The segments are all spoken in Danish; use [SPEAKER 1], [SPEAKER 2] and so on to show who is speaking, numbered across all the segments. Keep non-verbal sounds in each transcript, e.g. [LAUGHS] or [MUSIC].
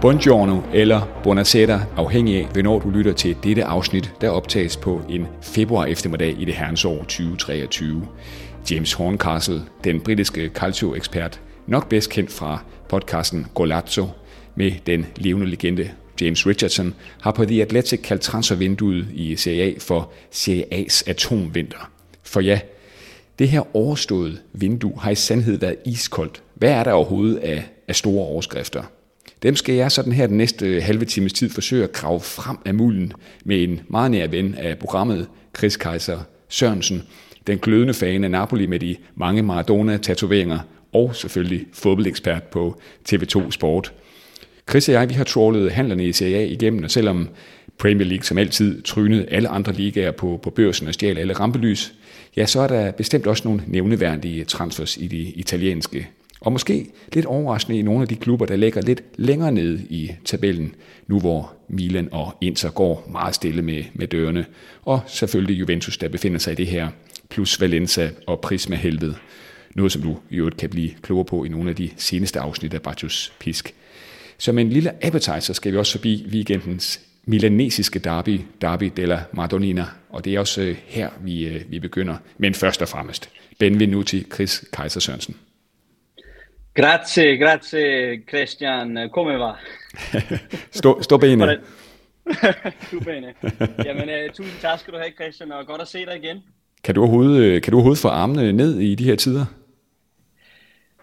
[SPEAKER 1] Buongiorno eller Buonasera, afhængig af, hvornår du lytter til dette afsnit, der optages på en februar eftermiddag i det herrens år 2023. James Horncastle, den britiske calcio-ekspert, nok bedst kendt fra podcasten Golazzo, med den levende legende James Richardson, har på The Athletic kaldt transfervinduet i Serie A for Serie A's atomvinter. For ja, det her overståede vindue har i sandhed været iskoldt. Hvad er der overhovedet af, af store overskrifter? Dem skal jeg sådan her den næste halve times tid forsøge at grave frem af mulden med en meget nær ven af programmet, Chris Kaiser Sørensen, den glødende fan af Napoli med de mange Maradona-tatoveringer og selvfølgelig fodboldekspert på TV2 Sport. Chris og jeg, vi har trålet handlerne i Serie A igennem, og selvom Premier League som altid trynede alle andre ligaer på, på børsen og stjal alle rampelys, ja, så er der bestemt også nogle nævneværdige transfers i de italienske og måske lidt overraskende i nogle af de klubber, der ligger lidt længere nede i tabellen, nu hvor Milan og Inter går meget stille med, med dørene. Og selvfølgelig Juventus, der befinder sig i det her, plus Valencia og Prisma helvede. Noget, som du i øvrigt kan blive klogere på i nogle af de seneste afsnit af Bacchus Pisk. Som en lille appetizer skal vi også forbi weekendens milanesiske derby, Derby della Madonnina, og det er også øh, her, vi, øh, vi begynder. Men først og fremmest, Benvenuti Chris Kaiser Sørensen.
[SPEAKER 2] Grazie, grazie Christian. Come va? [LAUGHS]
[SPEAKER 1] stå, stå bene.
[SPEAKER 2] du [LAUGHS] bene. Jamen, uh, tusind tak skal du have, Christian, og godt at se dig igen.
[SPEAKER 1] Kan du overhovedet, kan du overhovedet få armene ned i de her tider?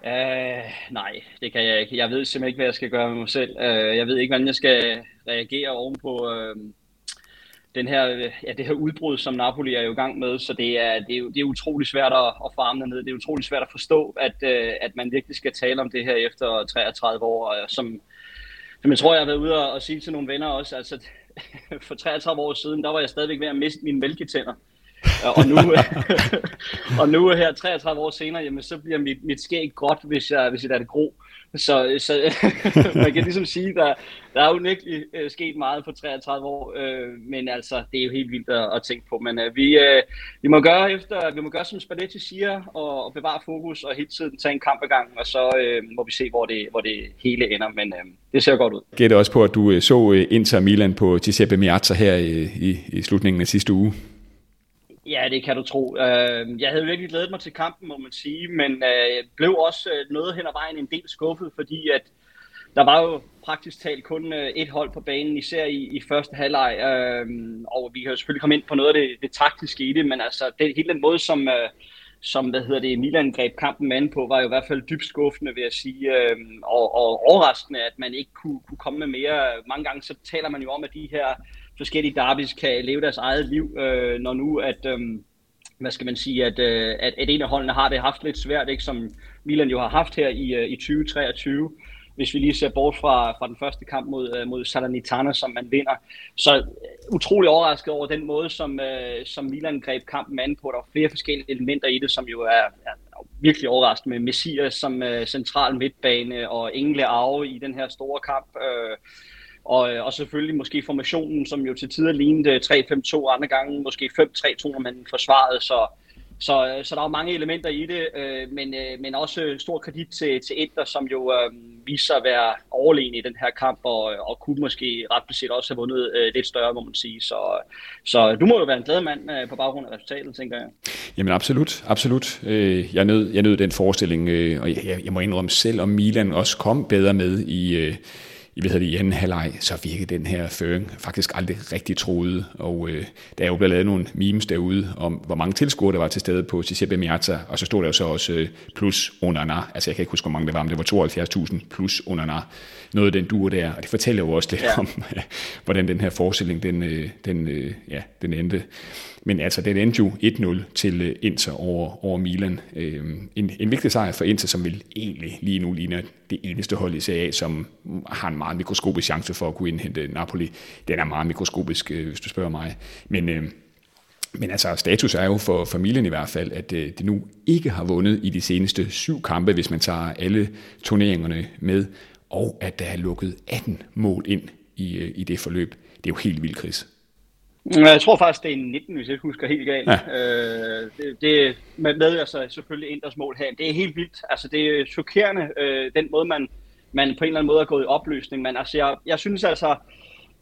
[SPEAKER 2] Uh, nej, det kan jeg ikke. Jeg ved simpelthen ikke, hvad jeg skal gøre med mig selv. Uh, jeg ved ikke, hvordan jeg skal reagere ovenpå uh, den her, ja, det her udbrud, som Napoli er jo i gang med, så det er, det er, det er utrolig svært at, at få armene ned. Det er utrolig svært at forstå, at, øh, at man virkelig skal tale om det her efter 33 år, som, som jeg tror, jeg har været ude og, og sige til nogle venner også, altså [LAUGHS] for 33 år siden, der var jeg stadigvæk ved at miste mine mælketænder. [LAUGHS] og nu, [LAUGHS] og nu her 33 år senere, jamen, så bliver mit, mit skæg gråt, hvis jeg, hvis jeg lader det gro. Så, så [LAUGHS] man kan ligesom sige, der, der er jo virkelig øh, sket meget på 33 år, øh, men altså, det er jo helt vildt at, at tænke på. Men øh, vi, øh, vi, må gøre efter, vi må gøre, som Spalletti siger, og, og bevare fokus og hele tiden tage en kamp ad gangen, og så øh, må vi se, hvor det, hvor det hele ender, men øh, det ser godt ud.
[SPEAKER 1] Gætter også på, at du øh, så øh, Inter Milan på Giuseppe Meazza her i, i, i slutningen af sidste uge.
[SPEAKER 2] Ja, det kan du tro. Øhm, jeg havde virkelig glædet mig til kampen, må man sige, men øh, blev også øh, noget hen ad vejen en del skuffet, fordi at der var jo praktisk talt kun øh, et hold på banen, især i, i første halvleg, øhm, og vi kan jo selvfølgelig komme ind på noget af det, det taktiske i det, men altså det, hele den måde, som, som hvad hedder det, Milan greb kampen med på, var jo i hvert fald dybt skuffende, vil jeg sige, øhm, og, og overraskende, at man ikke kunne, kunne komme med mere. Mange gange så taler man jo om, at de her forskellige derbys kan leve deres eget liv, øh, når nu at, øh, hvad skal man sige, at, øh, at, at en af holdene har det haft lidt svært, ikke, som Milan jo har haft her i, øh, i 2023 hvis vi lige ser bort fra, fra den første kamp mod, øh, mod Salernitana, som man vinder. Så utrolig overrasket over den måde, som, øh, som Milan greb kampen an på. Der var flere forskellige elementer i det, som jo er, er virkelig overraskende med Messias som øh, central midtbane og Engle Arve i den her store kamp. Øh, og, øh, og selvfølgelig måske formationen, som jo til tider lignede øh, 3-5-2, andre gange måske 5-3-2, når man forsvarede. Så, så, øh, så der er mange elementer i det, øh, men, øh, men også stor kredit til, til Inter, som jo øh, viser sig at være overlegen i den her kamp, og, og kunne måske ret beset også have vundet øh, lidt større, må man sige. Så, så du må jo være en glad mand øh, på baggrund af resultatet, tænker jeg.
[SPEAKER 1] Jamen absolut, absolut. Øh, jeg, nød, jeg nød den forestilling, øh, og jeg, jeg må indrømme selv, om Milan også kom bedre med i... Øh, i, hvad det, i anden halvleg, så virkede den her føring faktisk aldrig rigtig troet. Og øh, der er jo blevet lavet nogle memes derude om, hvor mange tilskuere der var til stede på Giuseppe Miazza, og så stod der jo så også øh, plus Onana. Altså jeg kan ikke huske, hvor mange der var, men det var 72.000 plus Onana. Noget af den duer der, og det fortæller jo også lidt ja. om, [LAUGHS] hvordan den her forestilling, den, øh, den, øh, ja, den endte. Men altså, den endte jo 1-0 til øh, Inter over, over Milan. Øhm, en, en vigtig sejr for Inter, som vil egentlig lige nu ligner det eneste hold i Serie A, som har en meget mikroskopisk chance for at kunne indhente Napoli. Den er meget mikroskopisk, øh, hvis du spørger mig. Men, øh, men altså, status er jo for familien i hvert fald, at øh, det nu ikke har vundet i de seneste syv kampe, hvis man tager alle turneringerne med, og at der er lukket 18 mål ind i, øh, i det forløb. Det er jo helt vildt, Chris.
[SPEAKER 2] Jeg tror faktisk, det er 19, hvis jeg husker helt galt. Ja. Øh, det, det med, med altså selvfølgelig Inders mål her. Det er helt vildt. Altså, det er chokerende, øh, den måde, man, man på en eller anden måde er gået i opløsning. Men altså, jeg, jeg synes altså,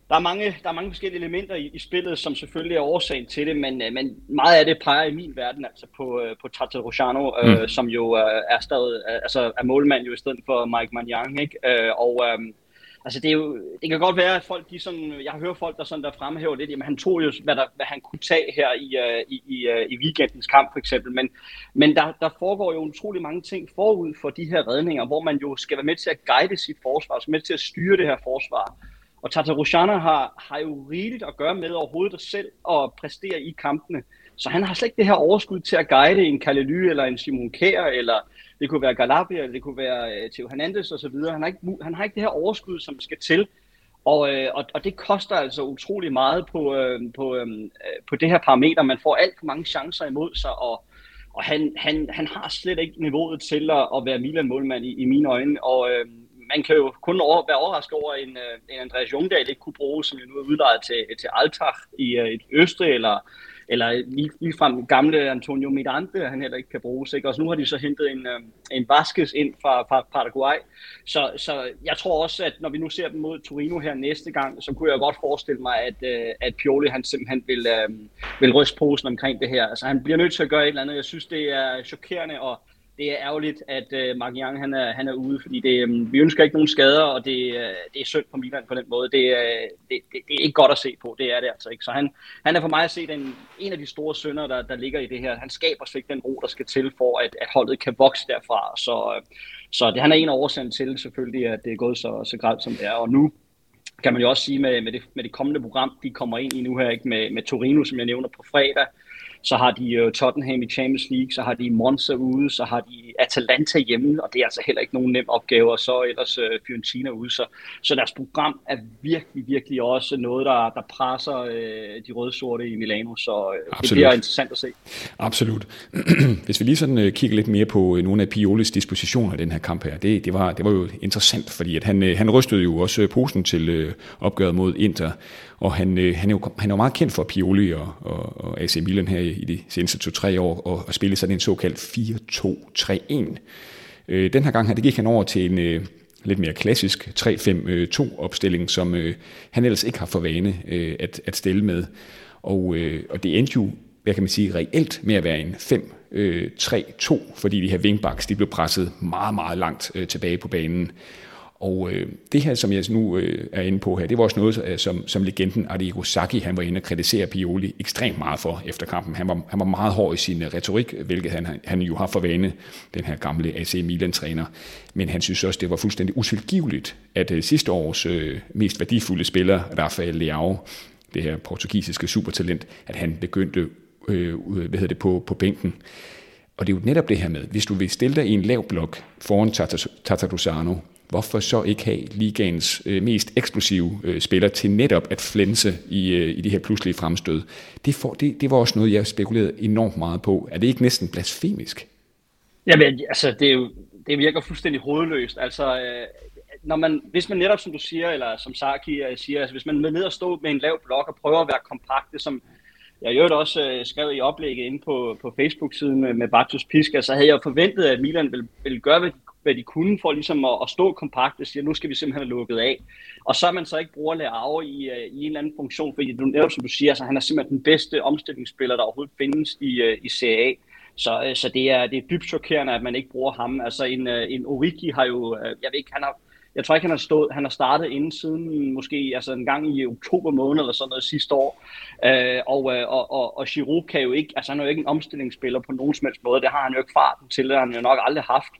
[SPEAKER 2] der er mange, der er mange forskellige elementer i, i spillet, som selvfølgelig er årsagen til det, men, øh, men meget af det peger i min verden altså på, øh, på Tata Rosano, øh, mm. øh, som jo øh, er stadig, altså er målmand jo i stedet for Mike Manjang, ikke? Øh, og øh, altså det, er jo, det kan godt være, at folk, de sådan, jeg hører folk, der, sådan, der fremhæver lidt, jamen han tog jo, hvad, der, hvad han kunne tage her i, uh, i, i, uh, i weekendens kamp for eksempel, men, men der, der foregår jo utrolig mange ting forud for de her redninger, hvor man jo skal være med til at guide sit forsvar, skal være med til at styre det her forsvar. Og Tata Rojana har, har jo rigeligt at gøre med overhovedet selv at præstere i kampene. Så han har slet ikke det her overskud til at guide en Kalely eller en Simon Kjær, eller det kunne være Galabia, eller det kunne være øh, Theo Hernandez osv. Han, har ikke, han har ikke det her overskud, som skal til. Og, øh, og, og det koster altså utrolig meget på, øh, på, på det her parameter. Man får alt for mange chancer imod sig, og, og han, han, han har slet ikke niveauet til at, at være Milan-målmand i, i mine øjne. Og, øh, man kan jo kun over, være overrasket over, en, en Andreas Jungdal ikke kunne bruge, som jo nu er udlejet til, til Altach i i Østrig, eller, eller lige, lige frem gamle Antonio Mirante, han heller ikke kan bruge. Ikke? Og så nu har de så hentet en, øh, en Vasquez ind fra, fra Paraguay. Så, så jeg tror også, at når vi nu ser dem mod Torino her næste gang, så kunne jeg godt forestille mig, at, øh, at Pioli han simpelthen vil, øh, vil ryste posen omkring det her. Altså han bliver nødt til at gøre et eller andet. Jeg synes, det er chokerende og det er ærgerligt, at øh, Mark Young han er, han er ude, fordi det, øh, vi ønsker ikke nogen skader, og det, øh, det er synd for Milan på den måde. Det, øh, det, det, det er ikke godt at se på, det er det altså ikke. Så han, han er for mig at se den, en af de store sønder, der, der ligger i det her. Han skaber slet ikke den ro, der skal til for, at, at holdet kan vokse derfra. Så, øh, så det, han er en af årsagen til selvfølgelig, at det er gået så, så grædt, som det er. Og nu kan man jo også sige med, med, det, med det kommende program, de kommer ind i nu her, ikke med, med Torino, som jeg nævner på fredag, så har de uh, Tottenham i Champions League, så har de Monza ude, så har de Atalanta hjemme, og det er altså heller ikke nogen nem opgave, og så ellers uh, Fiorentina ude. Så, så deres program er virkelig, virkelig også noget, der, der presser uh, de røde-sorte i Milano, så uh, det bliver interessant at se.
[SPEAKER 1] Absolut. [CLEARS THROAT] Hvis vi lige sådan uh, kigger lidt mere på nogle af Piolis dispositioner i den her kamp her, det, det, var, det var jo interessant, fordi at han, han rystede jo også posen til opgøret mod Inter, og han, øh, han, er jo, han er jo meget kendt for Pioli og, og, og AC Milan her i de seneste to-tre år, og, og spille sådan en såkaldt 4-2-3-1. Øh, den her gang her, det gik han over til en øh, lidt mere klassisk 3-5-2-opstilling, som øh, han ellers ikke har for vane øh, at, at stille med. Og, øh, og det endte jo, hvad kan man sige, reelt med at være en 5-3-2, fordi de her wingbacks, de blev presset meget, meget langt øh, tilbage på banen. Og øh, det her, som jeg nu øh, er inde på her, det var også noget, øh, som, som legenden Arrigo Sacchi, han var inde og kritisere Pioli ekstremt meget for efter kampen. Han var, han var meget hård i sin øh, retorik, hvilket han, han jo har for vane, den her gamle AC Milan-træner. Men han synes også, det var fuldstændig utilgiveligt, at øh, sidste års øh, mest værdifulde spiller, Rafael Leao, det her portugisiske supertalent, at han begyndte øh, hvad hedder det, på, på bænken. Og det er jo netop det her med, hvis du vil stille dig i en lav blok foran Tatarusano, hvorfor så ikke have ligaens øh, mest eksplosive øh, spiller til netop at flænse i, øh, i de her pludselige fremstød? Det, for, det, det var også noget, jeg spekulerede enormt meget på. Er det ikke næsten blasfemisk?
[SPEAKER 2] Jamen, altså, det, er jo, det virker fuldstændig hovedløst. Altså, øh, når man, hvis man netop, som du siger, eller som Saki øh, siger, altså, hvis man er ned og stå med en lav blok og prøver at være kompakte, som jeg jo også øh, skrev i oplægget inde på, på Facebook-siden med, med Bartos Piska, så havde jeg forventet, at Milan ville, ville gøre, hvad de hvad de kunne for ligesom at, at stå kompakt og sige, nu skal vi simpelthen have lukket af. Og så er man så ikke bruger Leao i, uh, i en eller anden funktion, fordi du, netop som du siger, altså, han er simpelthen den bedste omstillingsspiller, der overhovedet findes i, uh, i CA. Så, uh, så det, er, det er dybt chokerende, at man ikke bruger ham. Altså en, uh, en Origi har jo, uh, jeg ved ikke, han har, jeg tror ikke, han har, stået, han har startet inden siden måske altså en gang i oktober måned eller sådan noget sidste år. Øh, og, og, og, og Giroud kan jo ikke, altså han er jo ikke en omstillingsspiller på nogen som helst måde. Det har han jo ikke farten til, det har han jo nok aldrig haft.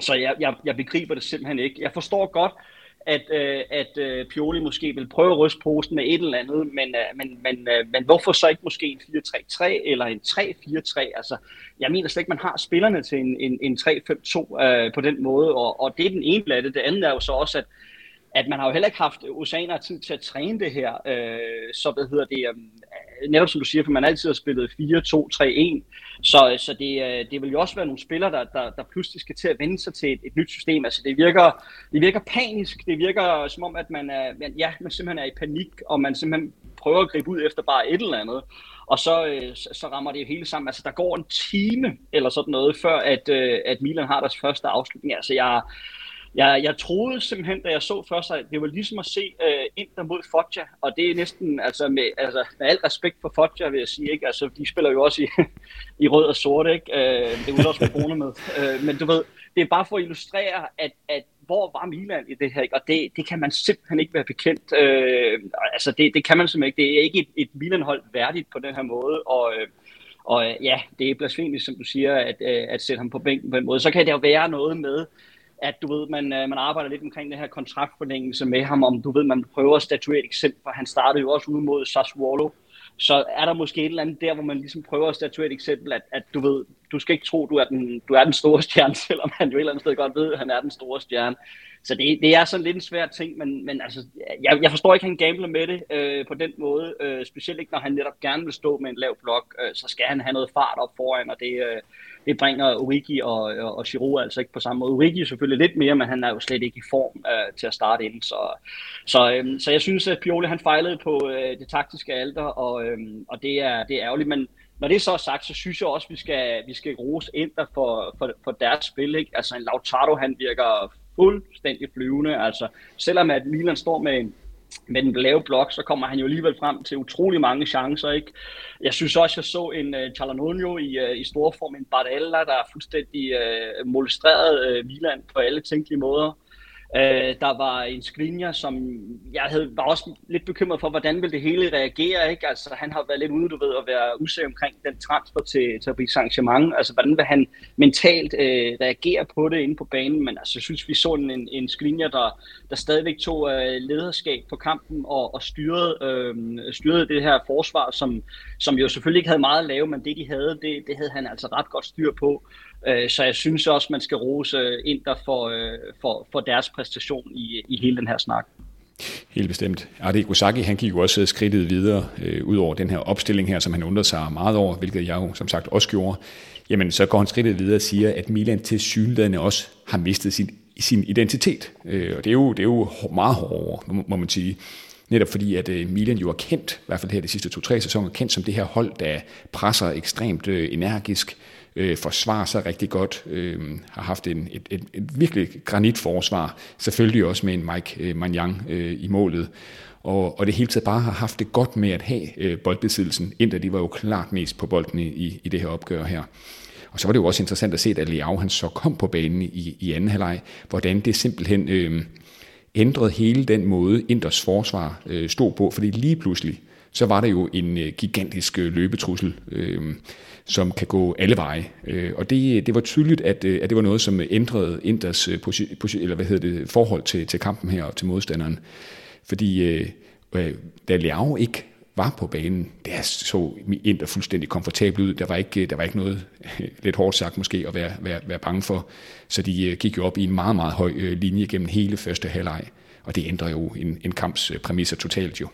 [SPEAKER 2] Så jeg, jeg, jeg begriber det simpelthen ikke. Jeg forstår godt, at, øh, at øh, Pioli måske vil prøve at ryste posen med et eller andet, men, øh, men, men, øh, men hvorfor så ikke måske en 4-3-3 eller en 3-4-3? Altså, jeg mener slet ikke, man har spillerne til en, en, en 3-5-2 øh, på den måde, og, og det er den ene af det. Det andet er jo så også, at at man har jo heller ikke haft oceaner tid til at træne det her, øh, så hvad hedder det, øh, netop som du siger, for man altid har spillet 4-2-3-1, så, så det, øh, det vil jo også være nogle spillere, der, der, der pludselig skal til at vende sig til et, et nyt system. Altså det virker, det virker panisk, det virker som om, at man, er, man, ja, man simpelthen er i panik, og man simpelthen prøver at gribe ud efter bare et eller andet. Og så, øh, så rammer det jo hele sammen. Altså der går en time eller sådan noget, før at, øh, at Milan har deres første afslutning. Altså jeg jeg, jeg troede simpelthen, da jeg så først, at det var ligesom at se øh, Inter mod Foggia, og det er næsten, altså med, altså med al respekt for Foggia, vil jeg sige, ikke? Altså, de spiller jo også i, [LAUGHS] i rød og sort, ikke? Øh, det er jo også med med. Øh, men du ved, det er bare for at illustrere, at, at hvor var Milan i det her, ikke? og det, det kan man simpelthen ikke være bekendt. Øh, altså, det, det kan man simpelthen ikke. Det er ikke et, et Milan-hold værdigt på den her måde, og, øh, og øh, ja, det er blasfemisk, som du siger, at, øh, at sætte ham på bænken på den måde. Så kan det jo være noget med, at du ved, man, øh, man arbejder lidt omkring den her kontraktforlængelse med ham, om du ved, man prøver at statuere et eksempel, for han startede jo også ude mod Sassuolo, så er der måske et eller andet der, hvor man ligesom prøver at statuere et eksempel, at, at du ved, du skal ikke tro, du er den, du er den store stjerne, [LAUGHS] selvom han jo et eller andet sted godt ved, at han er den store stjerne. Så det, det er sådan lidt en svær ting, men, men altså, jeg, jeg forstår ikke, at han gambler med det øh, på den måde. Øh, specielt ikke, når han netop gerne vil stå med en lav blok, øh, så skal han have noget fart op foran, og det, øh, det bringer Origi og, og, og Giroud altså ikke på samme måde. Origi selvfølgelig lidt mere, men han er jo slet ikke i form øh, til at starte ind. Så, så, øh, så jeg synes, at Pioli han fejlede på øh, det taktiske alter, og, øh, og det, er, det er ærgerligt, men når det er så sagt, så synes jeg også, at vi skal, vi skal rose Inter for, for, for deres spil. Ikke? Altså en Lautaro, han virker fuldstændig flyvende. Altså, selvom at Milan står med en med den lave blok, så kommer han jo alligevel frem til utrolig mange chancer. Ikke? Jeg synes også, jeg så en øh, uh, Chalanogno i, uh, i stor form, en Bardella, der er fuldstændig øh, uh, molestreret uh, Milan på alle tænkelige måder. Øh, der var en Skriniar, som jeg havde, var også lidt bekymret for, hvordan ville det hele reagere. Ikke? Altså, han har været lidt ude, du ved, at være usikker omkring den transfer til, til Paris Saint-Germain. Altså, hvordan vil han mentalt øh, reagere på det inde på banen? Men altså, jeg synes, vi så en, en Skriniar, der, der stadigvæk tog øh, lederskab på kampen og, og styrede, øh, styrede det her forsvar, som, som jo selvfølgelig ikke havde meget at lave, men det de havde, det, det havde han altså ret godt styr på. Øh, så jeg synes også, man skal rose øh, Inter for, øh, for, for deres præstation i, i hele den her snak.
[SPEAKER 1] Helt bestemt. Arte Gosaki, han gik jo også øh, skridtet videre, øh, ud over den her opstilling her, som han undrede sig meget over, hvilket jeg jo som sagt også gjorde. Jamen, så går han skridtet videre og siger, at Milan til synligheden også har mistet sin, sin identitet. Øh, og det er, jo, det er jo meget hårdere, må man sige. Netop fordi, at øh, Milan jo er kendt, i hvert fald her de sidste to-tre sæsoner, kendt som det her hold, der presser ekstremt øh, energisk, øh, forsvarer sig rigtig godt, øh, har haft en, et, et, et virkelig granitforsvar, selvfølgelig også med en Mike øh, Manjang øh, i målet, og, og det hele taget bare har haft det godt med at have øh, boldbesiddelsen, indtil de var jo klart mest på bolden i, i det her opgør her. Og så var det jo også interessant at se, at Leao han så kom på banen i, i anden halvleg, hvordan det simpelthen øh, ændrede hele den måde, Inders forsvar øh, stod på, fordi lige pludselig, så var der jo en øh, gigantisk øh, løbetrussel. Øh, som kan gå alle veje. Øh, og det, det var tydeligt, at, at det var noget, som ændrede Inders eller hvad hedder det, forhold til, til kampen her og til modstanderen. Fordi øh, da Leao ikke var på banen, der så Inter fuldstændig komfortabelt ud. Der var ikke, der var ikke noget, [LAUGHS] lidt hårdt sagt måske, at være, være, være bange for. Så de gik jo op i en meget, meget høj linje gennem hele første halvleg. Og det ændrer jo en, en kamps præmisser totalt jo.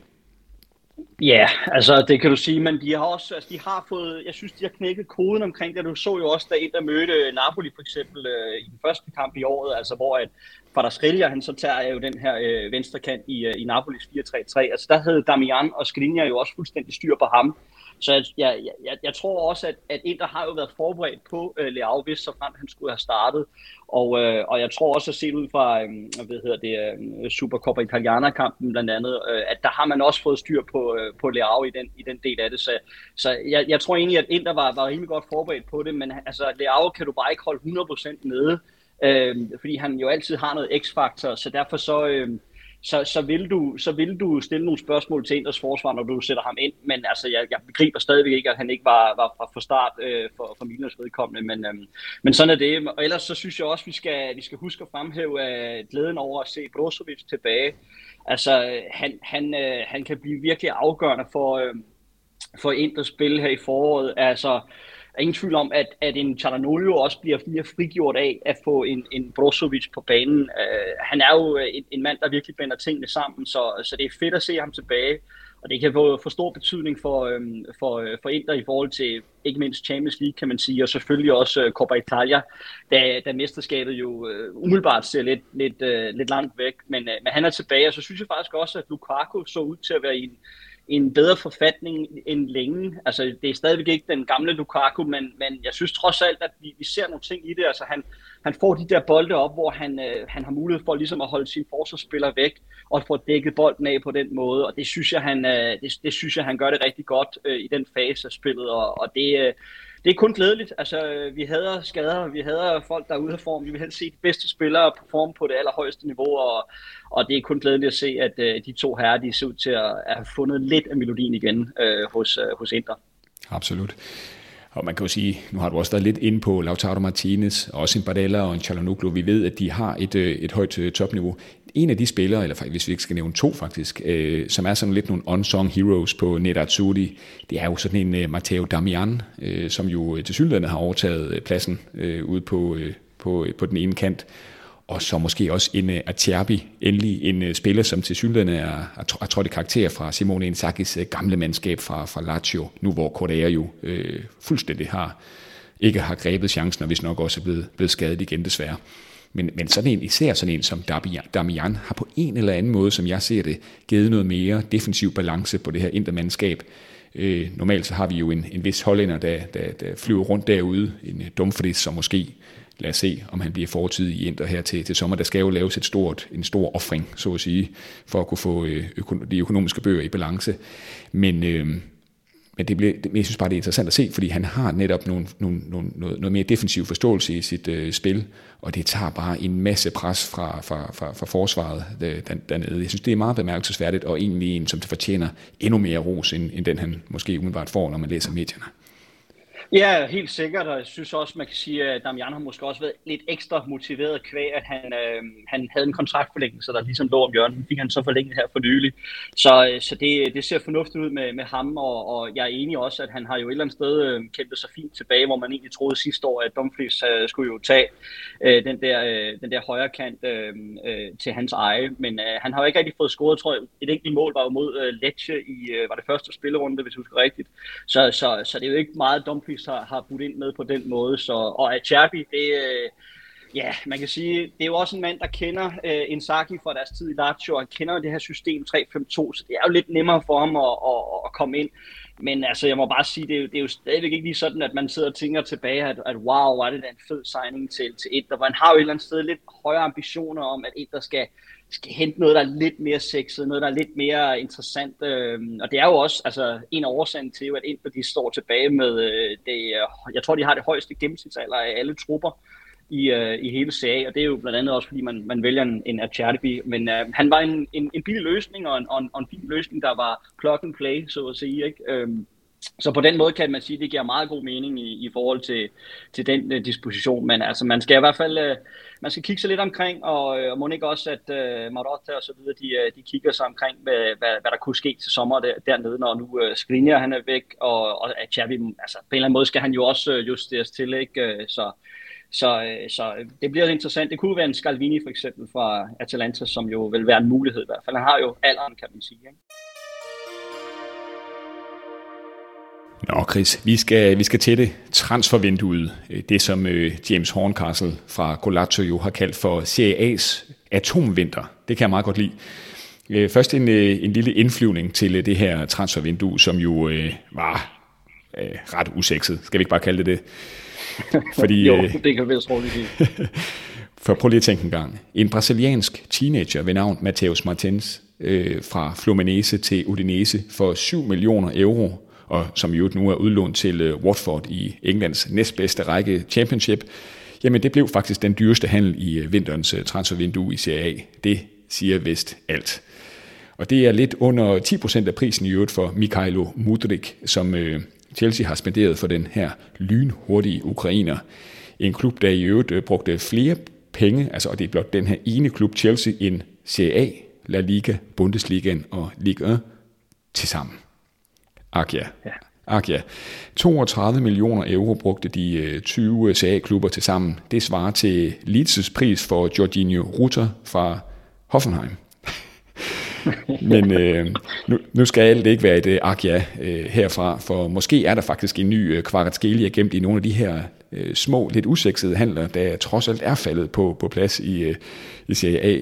[SPEAKER 2] Ja, altså det kan du sige, men de har også, altså de har fået, jeg synes, de har knækket koden omkring det. Du så jo også, da en, der mødte Napoli for eksempel øh, i den første kamp i året, altså hvor at Fadaskrilja, han så tager jo den her øh, venstre kant i, øh, i Napolis 4-3-3. Altså der havde Damian og Skriniar jo også fuldstændig styr på ham. Så jeg, jeg, jeg, jeg tror også, at, at Inter har jo været forberedt på øh, Leao, hvis så frem han skulle have startet. Og, øh, og jeg tror også, at set ud fra øh, hvad hedder det, øh, Supercoppa Italiana-kampen blandt andet, øh, at der har man også fået styr på, øh, på Leao i den, i den del af det. Så, så jeg, jeg tror egentlig, at Inter var, var rimelig godt forberedt på det, men altså, Leao kan du bare ikke holde 100% nede, øh, fordi han jo altid har noget x-faktor, så derfor så... Øh, så, så, vil du, så vil du stille nogle spørgsmål til Inders forsvar, når du sætter ham ind. Men altså, jeg, jeg begriber stadigvæk ikke, at han ikke var, var fra, fra start øh, for, for Milans vedkommende. Men, øh, men sådan er det. Og ellers så synes jeg også, at vi skal, vi skal huske at fremhæve øh, glæden over at se Brozovic tilbage. Altså, han, han, øh, han kan blive virkelig afgørende for, øh, for Inders spil her i foråret. Altså, er ingen tvivl om, at, at en Chalanolio også bliver mere frigjort af at få en, en Brozovic på banen. Uh, han er jo øh, en, en mand, der virkelig binder tingene sammen, så, så det er fedt at se ham tilbage. Og det kan få, få stor betydning for, øhm, for, øh, for Inter i forhold til ikke mindst Champions League, kan man sige, og selvfølgelig også øh, Coppa Italia, da, da mesterskabet jo øh, umiddelbart ser lidt, lidt, øh, lidt langt væk. Men, øh, men han er tilbage, og så synes jeg faktisk også, at Lukaku så ud til at være i en, en bedre forfatning end længe. Altså, det er stadigvæk ikke den gamle Lukaku, men, men jeg synes trods alt, at vi, vi ser nogle ting i det. Altså, han, han får de der bolde op, hvor han, øh, han har mulighed for ligesom at holde sine forsvarsspillere væk, og få dækket bolden af på den måde, og det synes jeg, han, øh, det, det synes jeg, han gør det rigtig godt øh, i den fase af spillet, og, og det, øh, det er kun glædeligt. Altså, vi hader skader, vi hader folk, der er ude af form. Vi vil helst se de bedste spillere performe på det allerhøjeste niveau, og, og det er kun glædeligt at se, at uh, de to herrer, de ser ud til at have fundet lidt af melodien igen uh, hos, uh, hos Inter.
[SPEAKER 1] Absolut. Og man kan jo sige, nu har du også været lidt inde på Lautaro Martinez, og også en Bardella og en Chalanoglu. Vi ved, at de har et, øh, et højt øh, topniveau. En af de spillere, eller faktisk, hvis vi ikke skal nævne to faktisk, øh, som er sådan lidt nogle unsung heroes på Nerazzurri, det er jo sådan en øh, Matteo Damian, øh, som jo øh, til synligheden har overtaget pladsen øh, ude på, øh, på, på den ene kant og så måske også en øh, uh, Acerbi, endelig en uh, spiller, som til synligheden er, er, er trådt i karakter fra Simone Inzaghi's uh, gamle mandskab fra, fra Lazio, nu hvor Correa jo øh, fuldstændig har ikke har grebet chancen, og hvis nok også er blevet, blevet skadet igen desværre. Men, men sådan en, især sådan en som Damian, har på en eller anden måde, som jeg ser det, givet noget mere defensiv balance på det her intermandskab. Øh, normalt så har vi jo en, en vis hollænder, der, der, der flyver rundt derude, en Dumfries, som måske lad os se, om han bliver fortid i Inter her til, til sommer. Der skal jo laves et stort, en stor offring, så at sige, for at kunne få øh, øko, de økonomiske bøger i balance. Men, øh, men det bliver, jeg synes bare, det er interessant at se, fordi han har netop nogle, nogle, nogle, noget, noget mere defensiv forståelse i sit øh, spil, og det tager bare en masse pres fra, fra, fra, fra forsvaret øh, der, dernede. Jeg synes, det er meget bemærkelsesværdigt, og egentlig en, som det fortjener endnu mere ros, end, end den han måske umiddelbart får, når man læser medierne.
[SPEAKER 2] Ja, helt sikkert, og jeg synes også, man kan sige, at Damian har måske også været lidt ekstra motiveret kvæg, at han, øh, han havde en kontraktforlængelse, der ligesom lå om hjørnet. fik han så forlænget her for nylig. Så, øh, så det, det ser fornuftigt ud med, med ham, og, og jeg er enig også, at han har jo et eller andet sted øh, kæmpet sig fint tilbage, hvor man egentlig troede sidste år, at Dumfries øh, skulle jo tage øh, den, der, øh, den der højre kant øh, øh, til hans eje. Men øh, han har jo ikke rigtig fået scoret, tror jeg. Et enkelt mål var jo mod øh, Lecce i øh, var det første spillerunde, hvis du husker rigtigt. Så, så, så det er jo ikke meget Dumfries har, har budt ind med på den måde. Så, og Acerbi, det, øh, ja, man kan sige, det er jo også en mand, der kender øh, Inzaghi fra deres tid i Lazio, og han kender det her system 3-5-2, så det er jo lidt nemmere for ham at, at, at komme ind. Men altså, jeg må bare sige, det er, jo, det er jo stadigvæk ikke lige sådan, at man sidder og tænker tilbage, at, at wow, var det da en fed signing til, til Inter. hvor han har jo et eller andet sted lidt højere ambitioner om, at Inter skal, skal hente noget, der er lidt mere sexet, noget, der er lidt mere interessant. Øh, og det er jo også altså, en af årsagen til, at Inter de står tilbage med øh, det, øh, jeg tror, de har det højeste gennemsnitsalder af alle trupper i, øh, i hele CA, og det er jo blandt andet også, fordi man, man vælger en, en Acerbi, men øh, han var en, en, en billig løsning, og en, og, en, og en fin løsning, der var plug and play, så at sige, ikke? Øhm, så på den måde kan man sige, at det giver meget god mening i, i forhold til, til den uh, disposition. Men altså, man skal i hvert fald uh, man skal kigge sig lidt omkring, og, øh, og må ikke også, at uh, Marotta og så videre, de, de kigger sig omkring, hvad, hvad, hvad der kunne ske til sommer der, dernede, når nu uh, Skriniar han er væk, og, og at Xavi, altså på en eller anden måde skal han jo også justeres til, ikke? Så, så, øh, så øh, det bliver interessant. Det kunne være en Scalvini for eksempel fra Atalanta, som jo vil være en mulighed i hvert fald. Han har jo alderen, kan man sige. Ikke?
[SPEAKER 1] Nå Chris, vi skal, vi skal til det transfervinduet. Øh, det som øh, James Horncastle fra Golazzo jo har kaldt for Serie A's atomvinter. Det kan jeg meget godt lide. Øh, først en, øh, en lille indflyvning til det her transfervindue, som jo var øh, ret usekset. Skal vi ikke bare kalde det det? [LAUGHS]
[SPEAKER 2] Fordi, jo, det kan vi roligt [LAUGHS]
[SPEAKER 1] For prøv lige at tænke en gang. En brasiliansk teenager ved navn Mateus Martins øh, fra Fluminense til Udinese for 7 millioner euro og som jo nu er udlånt til øh, Watford i Englands næstbedste række Championship, jamen det blev faktisk den dyreste handel i øh, vinterens øh, transfervindue i Serie A. Det siger vist alt. Og det er lidt under 10% af prisen i øvrigt for Mikhailo Mudrik, som Chelsea har spenderet for den her lynhurtige ukrainer. En klub, der i øvrigt brugte flere penge, altså og det er blot den her ene klub, Chelsea, en Serie A, La Liga, Bundesligaen og Ligue 1 til sammen. Akia. Ja. Akia. 32 millioner euro brugte de 20 øh, CA-klubber til sammen. Det svarer til Leeds' pris for Jorginho Rutter fra Hoffenheim. [LAUGHS] Men øh, nu, nu skal alt ikke være et øh, Akia øh, herfra, for måske er der faktisk en ny øh, Kvaratskhelia gemt i nogle af de her øh, små, lidt usexede handler, der trods alt er faldet på, på plads i, øh, i Serie A.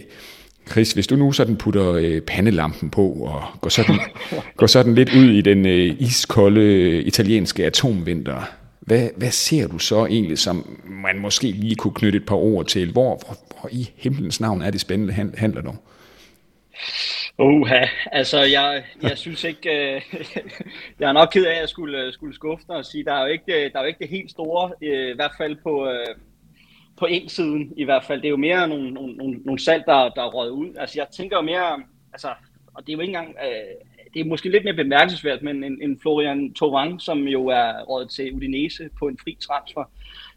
[SPEAKER 1] Chris, hvis du nu sådan putter øh, pandelampen på og går sådan, [LAUGHS] går sådan lidt ud i den øh, iskolde italienske atomvinter, hvad, hvad ser du så egentlig, som man måske lige kunne knytte et par ord til? Hvor, hvor, hvor i himlens navn er det spændende handler dog?
[SPEAKER 2] Oha, altså jeg, jeg synes ikke, øh, [LAUGHS] jeg er nok ked af at skulle, øh, skulle skuffe dig og sige, der er jo ikke, øh, der er jo ikke det helt store, øh, i hvert fald på, øh, på siden i hvert fald. Det er jo mere nogle, nogle, nogle, nogle salg, der, der er røget ud. Altså jeg tænker jo mere, altså, og det er jo ikke engang, øh, det er måske lidt mere bemærkelsesværdigt, men en, en Florian Thauvin, som jo er rådet til Udinese på en fri transfer,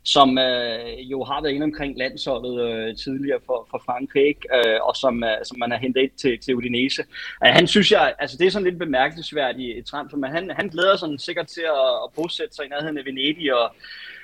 [SPEAKER 2] som øh, jo har været inde omkring landsholdet øh, tidligere for, for Frankrig, øh, og som, øh, som man har hentet ind til, til Udinese. Øh, han synes jeg, altså det er sådan lidt bemærkelsesværdigt transfer, men han, han glæder sig sikkert til at, at bosætte sig i nærheden af Venedig, og,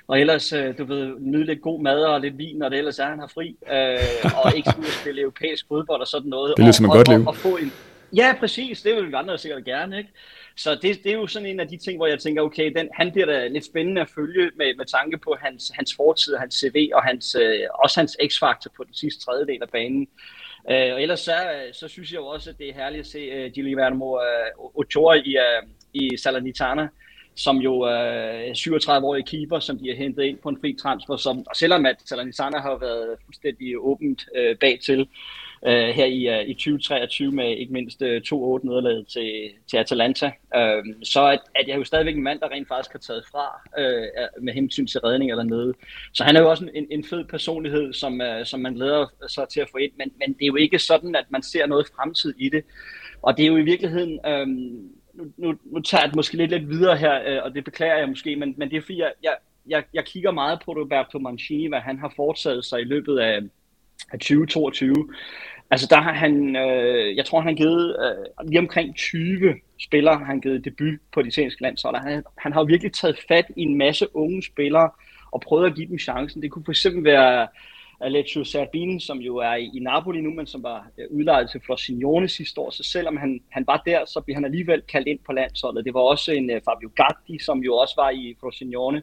[SPEAKER 2] og ellers, øh, du ved, nyde lidt god mad og lidt vin, og det ellers er, han har fri, øh, og ikke skulle spille europæisk fodbold og sådan noget.
[SPEAKER 1] Det lyder som et godt liv. Og, og få
[SPEAKER 2] en, Ja, præcis. Det vil vi andre sikkert gerne, ikke? Så det, det er jo sådan en af de ting, hvor jeg tænker, okay, den, han bliver da lidt spændende at følge med, med tanke på hans, hans fortid, hans CV og hans, øh, også hans x-faktor på den sidste tredjedel af banen. Øh, og ellers så, øh, så synes jeg jo også, at det er herligt at se øh, uh, Guillermo øh, Ochoa i, øh, i Salernitana, som jo er øh, 37-årig keeper, som de har hentet ind på en fri transfer, som, og selvom at Salernitana har været fuldstændig åbent øh, bag til, øh, her i, øh, i 2023 med ikke mindst øh, 2-8 nederlag til, til Atalanta. Øh, så at, at jeg er jo stadigvæk en mand, der rent faktisk har taget fra øh, med hensyn til redninger dernede. Så han er jo også en, en fed personlighed, som, øh, som man glæder sig til at få ind, men, men det er jo ikke sådan, at man ser noget fremtid i det. Og det er jo i virkeligheden... Øh, nu, nu, nu tager jeg det måske lidt, lidt videre her, øh, og det beklager jeg måske, men, men det er fordi, jeg, jeg, jeg, jeg kigger meget på Roberto Mancini, hvad han har foretaget sig i løbet af 2022. Altså der har han, øh, jeg tror han har givet øh, lige omkring 20 spillere, har han givet debut på det italienske landshold. Han, han har virkelig taget fat i en masse unge spillere og prøvet at give dem chancen. Det kunne for eksempel være Alessio Serbini, som jo er i, i Napoli nu, men som var øh, udlejet til Frosinone sidste år. Så selvom han, han var der, så blev han alligevel kaldt ind på landsholdet. Det var også en uh, Fabio Gatti, som jo også var i Frosinone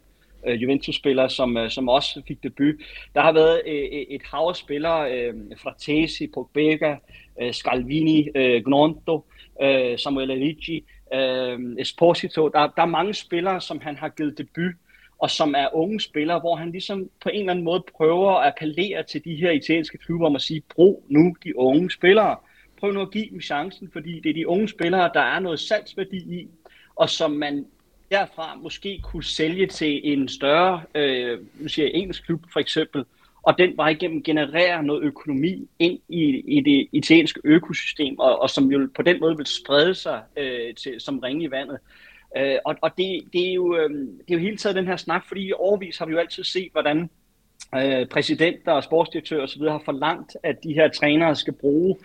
[SPEAKER 2] øh, Juventus-spillere, som, øh, som også fik debut. Der har været øh, øh et hav af spillere, øh, Fratesi, Pogba, øh, Scalvini, øh, Gnonto, øh, Samuel Ricci, øh, Esposito. Der, der er mange spillere, som han har givet debut, og som er unge spillere, hvor han ligesom på en eller anden måde prøver at appellere til de her italienske klubber om at sige, brug nu de unge spillere. Prøv nu at give dem chancen, fordi det er de unge spillere, der er noget salgsværdi i, og som man derfra måske kunne sælge til en større, øh, nu siger jeg, engelsk klub for eksempel, og den vej igennem generere noget økonomi ind i, i det italienske økosystem, og, og som jo på den måde vil sprede sig øh, til, som ringe i vandet. Øh, og og det, det, er jo, øh, det er jo hele taget den her snak, fordi i årvis har vi jo altid set, hvordan øh, præsidenter og sportsdirektører osv. har forlangt, at de her trænere skal bruge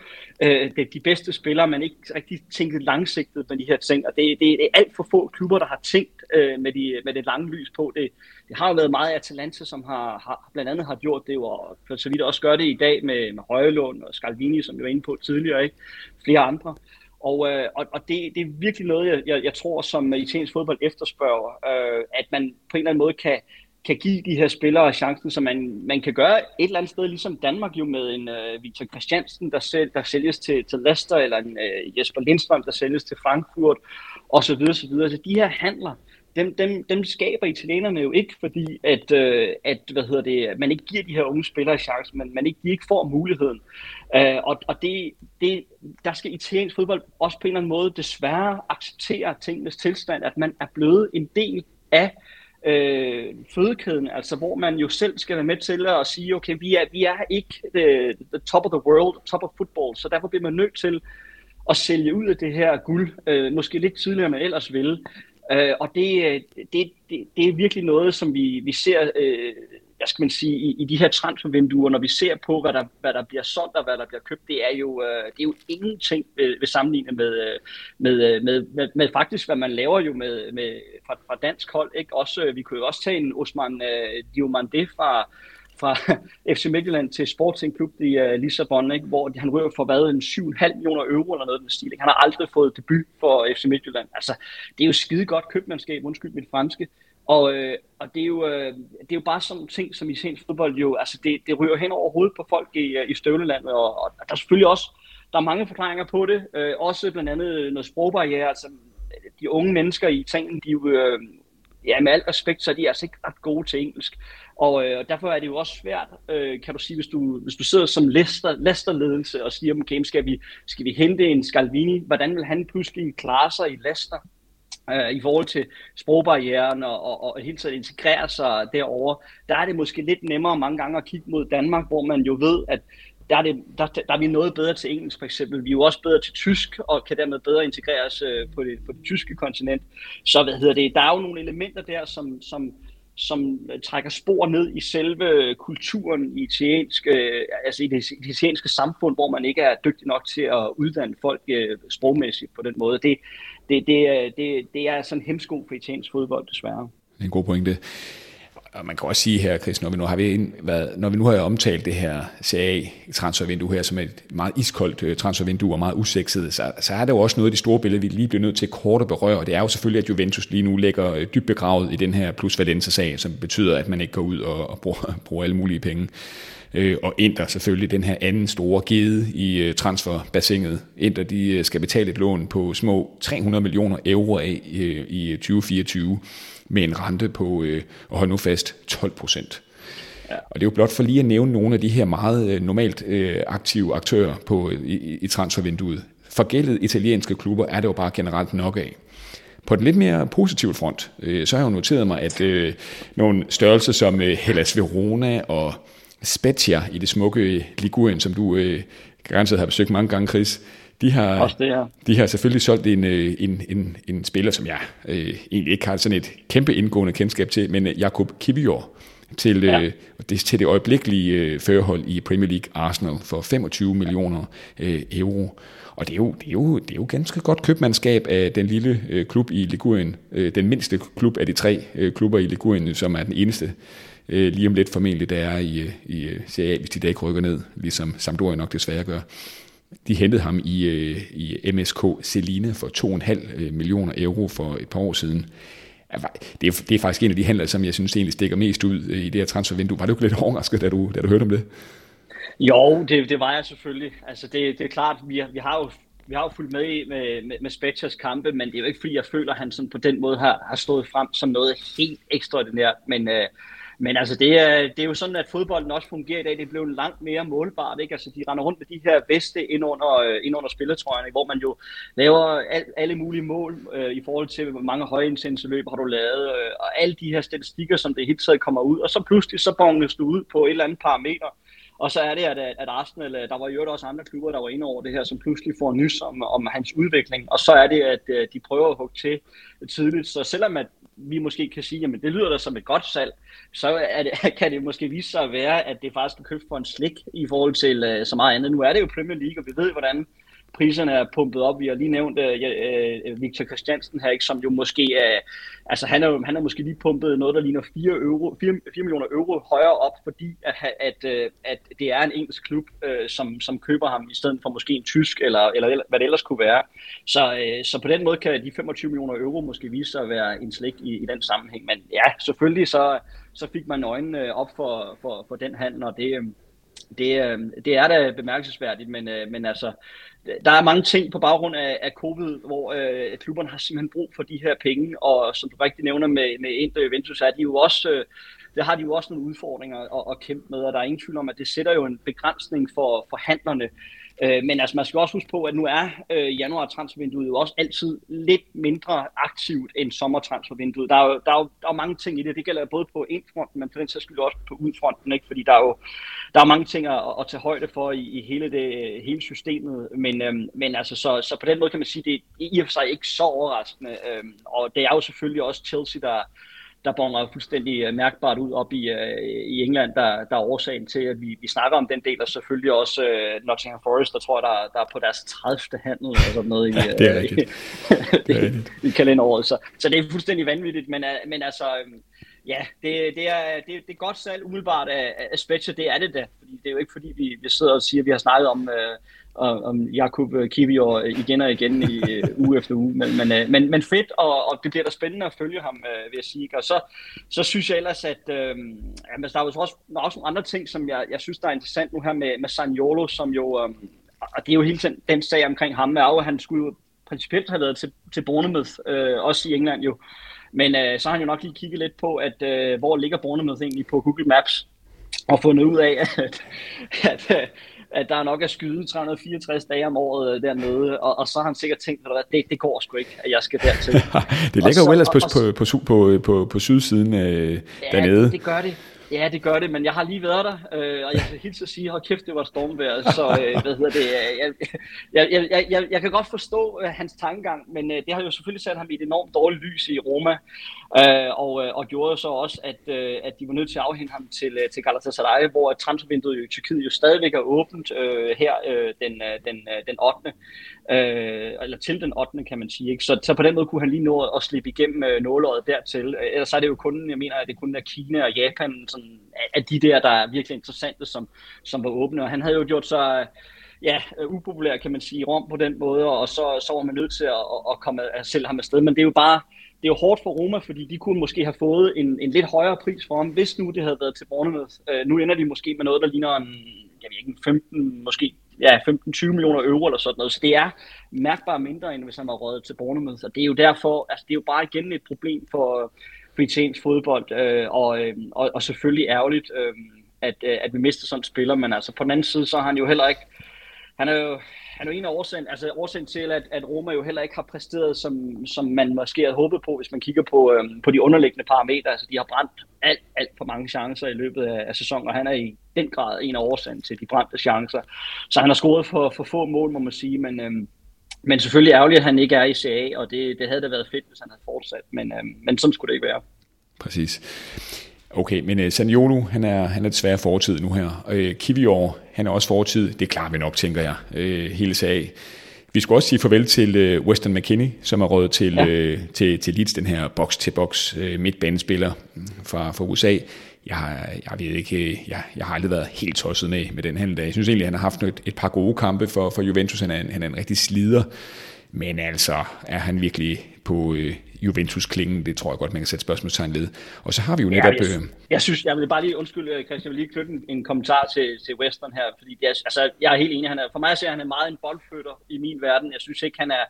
[SPEAKER 2] øh, de bedste spillere, man ikke rigtig tænkt langsigtet med de her ting. Og det, det er alt for få klubber, der har tænkt øh, med, de, med det lange lys på. Det, det har jo været meget Atalanta, som har, har blandt andet har gjort det, og for så vidt også gør det i dag med, med Højlund og Scalvini, som vi var inde på tidligere, ikke? flere andre. Og, øh, og, og det, det er virkelig noget, jeg, jeg, jeg tror, som italiensk fodbold efterspørger, øh, at man på en eller anden måde kan, kan give de her spillere chancen, som man, man kan gøre et eller andet sted, ligesom Danmark jo med en uh, Victor Christiansen, der, sælg, der sælges til, til Leicester, eller en uh, Jesper Lindstrøm, der sælges til Frankfurt, og så videre, så videre. Så de her handler, dem, dem, dem skaber italienerne jo ikke, fordi at, uh, at hvad hedder det, man ikke giver de her unge spillere chancen, men man ikke, de ikke får muligheden. Uh, og og det, det, der skal italiensk fodbold også på en eller anden måde desværre acceptere tingenes tilstand, at man er blevet en del af øh, fødekæden, altså hvor man jo selv skal være med til at sige, okay, vi er, vi er ikke the, the top of the world, top of football, så derfor bliver man nødt til at sælge ud af det her guld, øh, måske lidt tidligere, end man ellers ville. Øh, og det, øh, det, det, det er virkelig noget, som vi, vi ser øh, hvad skal man sige, i, i de her transfervinduer, når vi ser på, hvad der, hvad der bliver solgt og hvad der bliver købt, det er jo, øh, det er jo ingenting ved, ved sammenligning med, øh, med, øh, med, med, med, faktisk, hvad man laver jo med, med fra, fra dansk hold. Ikke? Også, øh, vi kunne jo også tage en Osman øh, Diomande fra, fra [LAUGHS] FC Midtjylland til Sporting Club i uh, Lissabon, ikke? hvor han ryger for hvad, en 7,5 millioner euro eller noget den stil. Ikke? Han har aldrig fået debut for FC Midtjylland. Altså, det er jo skide godt købmandskab, undskyld mit franske, og, øh, og det, er jo, øh, det er jo bare sådan ting, som i italiensk fodbold jo, altså det, det ryger hen over hovedet på folk i, øh, i støvlelandet, og, og der er selvfølgelig også, der er mange forklaringer på det, øh, også blandt andet noget sprogbarriere, altså de unge mennesker i Italien, de jo, øh, ja, med al respekt, så er de altså ikke ret gode til engelsk. Og øh, derfor er det jo også svært, øh, kan du sige, hvis du, hvis du sidder som Leicester, Leicester-ledelse og siger, okay, skal vi, skal vi hente en Scalvini? Hvordan vil han pludselig klare sig i Leicester? Øh, i forhold til sprogbarrieren og, og, og helt tiden integrere sig derover, der er det måske lidt nemmere mange gange at kigge mod Danmark, hvor man jo ved, at der er, det, der, der er vi noget bedre til engelsk for eksempel. Vi er jo også bedre til tysk, og kan dermed bedre integreres øh, på, det, på det tyske kontinent. Så hvad hedder det, der er jo nogle elementer der, som, som, som trækker spor ned i selve kulturen i, italiensk, øh, altså i det, det italienske samfund, hvor man ikke er dygtig nok til at uddanne folk øh, sprogmæssigt på den måde. Det, det, det, øh, det, det er sådan en hemsko for italiensk fodbold, desværre.
[SPEAKER 1] En god pointe. Og man kan også sige her, Chris, når vi nu har, vi været, når vi nu har omtalt det her CA-transfervindue her som et meget iskoldt øh, transfervindue og meget usekset, så, så er det jo også noget af det store billede, vi lige bliver nødt til kort at berøre. Det er jo selvfølgelig, at Juventus lige nu ligger øh, dybt begravet i den her plus Valencia-sag, som betyder, at man ikke går ud og, og bruger, [LAUGHS] bruger alle mulige penge. Øh, og Inter selvfølgelig den her anden store gede i øh, transferbassinet. Inter de skal betale et lån på små 300 millioner euro af i 2024 med en rente på, øh, og hold nu fast, 12 procent. Ja. Og det er jo blot for lige at nævne nogle af de her meget øh, normalt øh, aktive aktører på, i, i transfervinduet. Forgældet italienske klubber er det jo bare generelt nok af. På den lidt mere positive front, øh, så har jeg jo noteret mig, at øh, nogle størrelser som øh, Hellas Verona og Spezia i det smukke Ligurien, som du øh, garanteret har besøgt mange gange, Chris, de har,
[SPEAKER 2] Også det, ja.
[SPEAKER 1] de har selvfølgelig solgt en, øh, en, en, en spiller, som jeg øh, egentlig ikke har sådan et kæmpe indgående kendskab til, men øh, Jakob Kivior til, ja. øh, det, til det øjeblikkelige øh, førhold i Premier League Arsenal for 25 millioner øh, euro. Og det er, jo, det, er jo, det er jo ganske godt købmandskab af den lille øh, klub i Ligurien, øh, den mindste klub af de tre øh, klubber i Ligurien, som er den eneste øh, lige om lidt formentlig, der er i, i Serie A, hvis de da ikke rykker ned, ligesom Sampdoria nok desværre gør. De hentede ham i, øh, i MSK Celine for 2,5 øh, millioner euro for et par år siden. Det er, det er faktisk en af de handler, som jeg synes egentlig stikker mest ud øh, i det her transfervindue. Var du ikke lidt overrasket, da du, da du hørte om det?
[SPEAKER 2] Jo, det, det var jeg selvfølgelig. Altså det, det er klart, vi, vi har jo vi har jo fulgt med i med, med, med Spectres kampe, men det er jo ikke fordi, jeg føler, at han sådan på den måde har, har stået frem som noget helt ekstraordinært. Men, øh, men altså, det er, det er jo sådan, at fodbolden også fungerer i dag. Det blev langt mere målbart, ikke? Altså, de render rundt med de her veste ind under, øh, ind under spilletrøjerne, hvor man jo laver al, alle mulige mål øh, i forhold til, hvor mange højintense løb har du lavet, øh, og alle de her statistikker, som det hele taget kommer ud. Og så pludselig, så bonges du ud på et eller andet parameter, og så er det, at, at Arsenal, øh, der var jo også andre klubber, der var inde over det her, som pludselig får nys om, om hans udvikling. Og så er det, at øh, de prøver at hugge til tidligt. Så selvom at vi måske kan sige, at det lyder da som et godt salg, så er det, [LAUGHS] kan det måske vise sig at være, at det faktisk er købt for en slik i forhold til uh, så meget andet. Nu er det jo Premier League, og vi ved, hvordan priserne er pumpet op. Vi har lige nævnt uh, uh, Victor Christiansen her, ikke, som jo måske er, altså han er, han er måske lige pumpet noget, der ligner 4, euro, 4, 4 millioner euro højere op, fordi at, at, at, at det er en engelsk klub, uh, som, som køber ham i stedet for måske en tysk, eller, eller hvad det ellers kunne være. Så, uh, så på den måde kan de 25 millioner euro måske vise sig at være en slik i, i den sammenhæng. Men ja, selvfølgelig så, så fik man øjnene op for, for, for den handel, og det, det, det er da bemærkelsesværdigt, men, men altså, der er mange ting på baggrund af, af covid, hvor øh, klubberne har simpelthen brug for de her penge, og som du rigtig nævner med, med Inter Juventus, er de jo også, øh, der har de jo også nogle udfordringer at, at kæmpe med, og der er ingen tvivl om, at det sætter jo en begrænsning for, for handlerne. Øh, men altså, man skal også huske på, at nu er øh, januar-transfervinduet jo også altid lidt mindre aktivt end sommertransfervinduet. Der er jo, der er jo der er mange ting i det. Det gælder både på indfronten, men for den sags skyld også på udfronten, ikke? fordi der er jo der er mange ting at, at tage højde for i, i hele, det, hele systemet. Men, øhm, men altså, så, så på den måde kan man sige, at det er i og for sig ikke så overraskende. Øhm, og det er jo selvfølgelig også Chelsea, der der bonger fuldstændig øh, mærkbart ud op i, uh, i England, der, der er årsagen til, at vi, vi snakker om den del, og selvfølgelig også uh, Nottingham Forest, der tror jeg, der, der er på deres 30. handel eller sådan noget i,
[SPEAKER 1] ja, det er
[SPEAKER 2] i, [LAUGHS] i, i kalenderåret. Så, så det er fuldstændig vanvittigt, men, men altså, ja, det, det, er, det, det er godt salg umiddelbart af, af Spezia, det er det da. Fordi det er jo ikke fordi, vi, vi sidder og siger, at vi har snakket om, øh, om Jakub Kivior igen og igen i øh, [LAUGHS] uge efter uge. Men, men, øh, men, men fedt, og, og det bliver da spændende at følge ham, øh, vil jeg sige. Og så, så synes jeg ellers, at øh, jamen, der er jo også, der er også nogle andre ting, som jeg, jeg synes, der er interessant nu her med, med Saniolo, som jo, øh, og det er jo hele tiden den sag omkring ham, er jo, at han skulle jo principielt have været til, til Bournemouth, øh, også i England jo. Men øh, så har han jo nok lige kigget lidt på, at øh, hvor ligger Bournemouth egentlig på Google Maps, og fundet ud af, at, at, at, at der nok er skyde 364 dage om året øh, dernede, og, og så har han sikkert tænkt, at det, det går sgu ikke, at jeg skal dertil. [LAUGHS]
[SPEAKER 1] det ligger jo ellers på, på, på, på, på, på sydsiden øh,
[SPEAKER 2] ja,
[SPEAKER 1] dernede.
[SPEAKER 2] Det, det gør det. Ja, det gør det, men jeg har lige været der, øh, og jeg kan helt så sige, hold kæft, det var stormvejr, så øh, hvad hedder det, øh, jeg, jeg, jeg, jeg, jeg kan godt forstå øh, hans tankegang, men øh, det har jo selvfølgelig sat ham i et enormt dårligt lys i Roma, øh, og, øh, og gjorde så også, at, øh, at de var nødt til at afhente ham til, øh, til Galatasaray, hvor transfervinduet i Tyrkiet jo stadigvæk er åbent øh, her øh, den, øh, den, øh, den 8. Øh, eller til den 8. kan man sige. Ikke? Så, så på den måde kunne han lige nå at slippe igennem øh, nåløjet dertil. Øh, ellers så er det jo kun, jeg mener, at det kun er Kina og Japan, sådan, af de der, der er virkelig interessante, som, som var åbne. Og han havde jo gjort sig ja, upopulær, kan man sige, i Rom på den måde, og så, så var man nødt til at, at, komme at sælge ham afsted. Men det er jo bare, det er jo hårdt for Roma, fordi de kunne måske have fået en, en lidt højere pris for ham, hvis nu det havde været til Bournemouth. Øh, nu ender de måske med noget, der ligner en, jeg ved ikke, 15, måske ja, 15-20 millioner euro eller sådan noget. Så det er mærkbart mindre, end hvis han var rådet til Bournemouth. Og det er jo derfor, altså det er jo bare igen et problem for, britansk fodbold, øh, og, øh, og, og selvfølgelig ærgerligt, øh, at, øh, at vi mister sådan en spiller, men altså på den anden side, så har han jo heller ikke, han er jo, han er jo en af årsagen, altså årsagen til, at, at Roma jo heller ikke har præsteret, som, som man måske havde håbet på, hvis man kigger på, øh, på de underliggende parametre. Altså, de har brændt alt, alt for mange chancer i løbet af, af sæsonen, og han er i den grad en af årsagen til de brændte chancer. Så han har scoret for, for få mål, må man sige, men, øh, men selvfølgelig ærgerligt, at han ikke er i CA, og det, det havde da været fedt, hvis han havde fortsat, men, øhm, men sådan skulle det ikke være.
[SPEAKER 1] Præcis. Okay, men uh, Saniolo, han er, han er desværre fortid nu her. Uh, Kivior, han er også fortid. Det klarer vi nok, tænker jeg, uh, hele sag. Vi skulle også sige farvel til uh, Weston McKinney, som er råd til, ja. uh, til, til Leeds, den her box-til-box uh, midtbanespiller fra, fra USA. Jeg, har, jeg ved ikke, jeg, jeg har aldrig været helt tosset med, med den handel. Jeg synes egentlig, han har haft et, et par gode kampe for, for Juventus. Han er, en, han er en rigtig slider. Men altså, er han virkelig på øh, Juventus-klingen? Det tror jeg godt, man kan sætte spørgsmålstegn ved. Og så har vi jo netop...
[SPEAKER 2] Ja, jeg, øh, jeg synes, jeg vil bare lige undskylde, Christian, jeg vil lige knytte en, en kommentar til, til Western her, fordi det er, altså, jeg er helt enig, han er, for mig ser han er meget en boldflytter i min verden. Jeg synes ikke, han er,